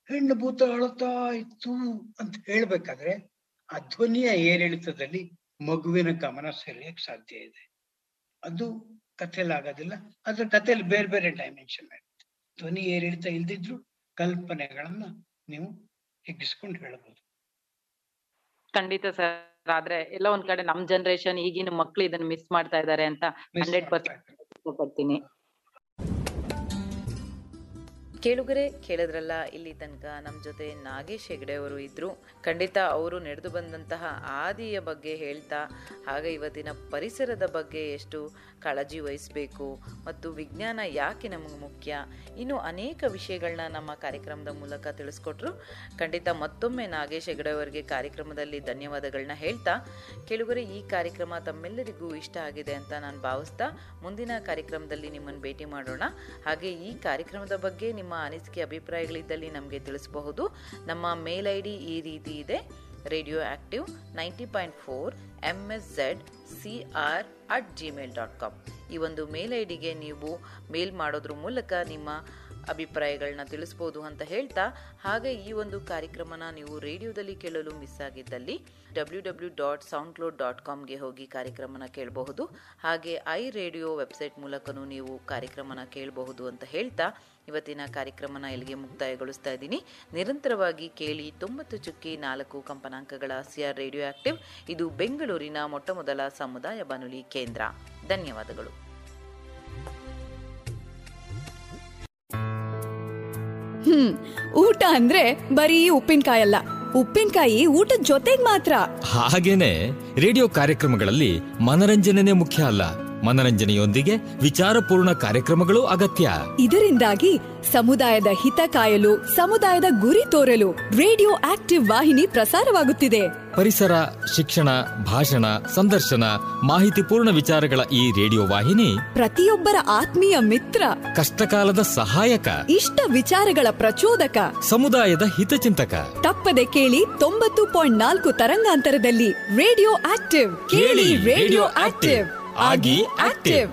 ಹೆಣ್ಣು ಭೂತ ಅಳ್ತಾ ಇತ್ತು ಅಂತ ಹೇಳ್ಬೇಕಾದ್ರೆ, ಆ ಧ್ವನಿಯ ಏರಿಳಿತದಲ್ಲಿ ಮಗುವಿನ ಗಮನ ಸೆಳೆಯಕ್ ಸಾಧ್ಯ ಇದೆ. ಅದು ಕಥೆಯಲ್ಲಿ ಆಗೋದಿಲ್ಲ. ಅದ್ರ ಕಥೆಯಲ್ಲಿ ಬೇರೆ ಬೇರೆ ಡೈಮೆನ್ಷನ್ ಆಗುತ್ತೆ. ಧ್ವನಿ ಏರಿಳಿತ ಇಲ್ದಿದ್ರು ಕಲ್ಪನೆಗಳನ್ನ ನೀವು ಹಿಗ್ಗಿಸ್ಕೊಂಡು ಹೇಳ್ಬೋದು. ಖಂಡಿತ ಸರ್. ಆದ್ರೆ ಎಲ್ಲ ಒಂದ್ ಕಡೆ ನಮ್ ಜನರೇಷನ್ ಈಗಿನ ಮಕ್ಳು ಇದನ್ನ ಮಿಸ್ ಮಾಡ್ತಾ ಇದಾರೆ ಅಂತ ಹಂಡ್ರೆಡ್ ಪರ್ಸೆಂಟ್ ಕೇಳುಗರೆ, ಕೇಳಿದ್ರಲ್ಲ, ಇಲ್ಲಿ ತನಕ ನಮ್ಮ ಜೊತೆ ನಾಗೇಶ್ ಹೆಗ್ಡೆ ಅವರು ಇದ್ರು. ಖಂಡಿತ ಅವರು ನಡೆದು ಬಂದಂತಹ ಆದಿಯ ಬಗ್ಗೆ ಹೇಳ್ತಾ, ಹಾಗೆ ಇವತ್ತಿನ ಪರಿಸರದ ಬಗ್ಗೆ ಎಷ್ಟು ಕಾಳಜಿ ವಹಿಸಬೇಕು ಮತ್ತು ವಿಜ್ಞಾನ ಯಾಕೆ ನಮಗೆ ಮುಖ್ಯ, ಇನ್ನು ಅನೇಕ ವಿಷಯಗಳನ್ನ ನಮ್ಮ ಕಾರ್ಯಕ್ರಮದ ಮೂಲಕ ತಿಳಿಸ್ಕೊಟ್ರು. ಖಂಡಿತ ಮತ್ತೊಮ್ಮೆ ನಾಗೇಶ್ ಹೆಗ್ಡೆ ಅವರಿಗೆ ಕಾರ್ಯಕ್ರಮದಲ್ಲಿ ಧನ್ಯವಾದಗಳನ್ನ ಹೇಳ್ತಾ, ಕೇಳುಗರೆ, ಈ ಕಾರ್ಯಕ್ರಮ ತಮ್ಮೆಲ್ಲರಿಗೂ ಇಷ್ಟ ಆಗಿದೆ ಅಂತ ನಾನು ಭಾವಿಸ್ತಾ, ಮುಂದಿನ ಕಾರ್ಯಕ್ರಮದಲ್ಲಿ ನಿಮ್ಮನ್ನು ಭೇಟಿ ಮಾಡೋಣ. ಹಾಗೆ ಈ ಕಾರ್ಯಕ್ರಮದ ಬಗ್ಗೆ ನಿಮ್ಮ ಅನಿಸಿಕೆ ಅಭಿಪ್ರಾಯಗಳಿದ್ದಲ್ಲಿ ನಮಗೆ ತಿಳಿಸಬಹುದು. ನಮ್ಮ ಮೇಲ್ ಐ ಡಿ ಈ ರೀತಿ ಇದೆ. Radio Active ninety point four M S Z C R at Gmail dot com ಈ ಒಂದು ಮೇಲ್ ಐ ಡಿಗೆ ನೀವು ಮೇಲ್ ಮಾಡೋದ್ರ ಮೂಲಕ ನಿಮ್ಮ ಅಭಿಪ್ರಾಯಗಳನ್ನ ತಿಳಿಸ್ಬೋದು ಅಂತ ಹೇಳ್ತಾ, ಹಾಗೆ ಈ ಒಂದು ಕಾರ್ಯಕ್ರಮನ ನೀವು ರೇಡಿಯೋದಲ್ಲಿ ಕೇಳಲು ಮಿಸ್ ಆಗಿದ್ದಲ್ಲಿ W W dot SoundCloud dot ಕಾಮ್ಗೆ ಹೋಗಿ ಕಾರ್ಯಕ್ರಮನ ಕೇಳಬಹುದು. ಹಾಗೆ ಐ ರೇಡಿಯೋ ವೆಬ್ಸೈಟ್ ಮೂಲಕನೂ ನೀವು ಕಾರ್ಯಕ್ರಮನ ಕೇಳಬಹುದು ಅಂತ ಹೇಳ್ತಾ ಇವತ್ತಿನ ಕಾರ್ಯಕ್ರಮನ ಇಲ್ಲಿಗೆ ಮುಕ್ತಾಯಗೊಳಿಸ್ತಾ ಇದ್ದೀನಿ. ನಿರಂತರವಾಗಿ ಕೇಳಿ ತೊಂಬತ್ತು ಚುಕ್ಕಿ ನಾಲ್ಕು ಕಂಪನಾಂಕಗಳ ಸಿಆರ್ ರೇಡಿಯೋ ಆಕ್ಟಿವ್. ಇದು ಬೆಂಗಳೂರಿನ ಮೊಟ್ಟಮೊದಲ ಸಮುದಾಯ ಬಾನುಲಿ ಕೇಂದ್ರ. ಧನ್ಯವಾದಗಳು. ಊಟ ಅಂದ್ರೆ ಬರೀ ಉಪ್ಪಿನಕಾಯಿ ಅಲ್ಲ ಉಪ್ಪಿನಕಾಯಿ ಊಟದ ಜೊತೆಗ್ ಮಾತ್ರ. ಹಾಗೇನೆ ರೇಡಿಯೋ ಕಾರ್ಯಕ್ರಮಗಳಲ್ಲಿ ಮನರಂಜನೆ ಮುಖ್ಯ ಅಲ್ಲ. ಮನರಂಜನೆಯೊಂದಿಗೆ ವಿಚಾರಪೂರ್ಣ ಕಾರ್ಯಕ್ರಮಗಳು ಅಗತ್ಯ. ಇದರಿಂದಾಗಿ ಸಮುದಾಯದ ಹಿತ ಕಾಯಲು ಸಮುದಾಯದ ಗುರಿ ತೋರಲು ರೇಡಿಯೋ ಆಕ್ಟಿವ್ ವಾಹಿನಿ ಪ್ರಸಾರವಾಗುತ್ತಿದೆ. ಪರಿಸರ ಶಿಕ್ಷಣ ಭಾಷಣ ಸಂದರ್ಶನ ಮಾಹಿತಿಪೂರ್ಣ ವಿಚಾರಗಳ ಈ ರೇಡಿಯೋ ವಾಹಿನಿ ಪ್ರತಿಯೊಬ್ಬರ ಆತ್ಮೀಯ ಮಿತ್ರ ಕಷ್ಟಕಾಲದ ಸಹಾಯಕ ಇಷ್ಟ ವಿಚಾರಗಳ ಪ್ರಚೋದಕ ಸಮುದಾಯದ ಹಿತಚಿಂತಕ ತಪ್ಪದೆ ಕೇಳಿ ತೊಂಬತ್ತು ಪಾಯಿಂಟ್ ನಾಲ್ಕು ತರಂಗಾಂತರದಲ್ಲಿ ರೇಡಿಯೋ ಆಕ್ಟಿವ್. ಕೇಳಿ ರೇಡಿಯೋ ಆಕ್ಟಿವ್. ಆಗಿ ಆಕ್ಟಿವ್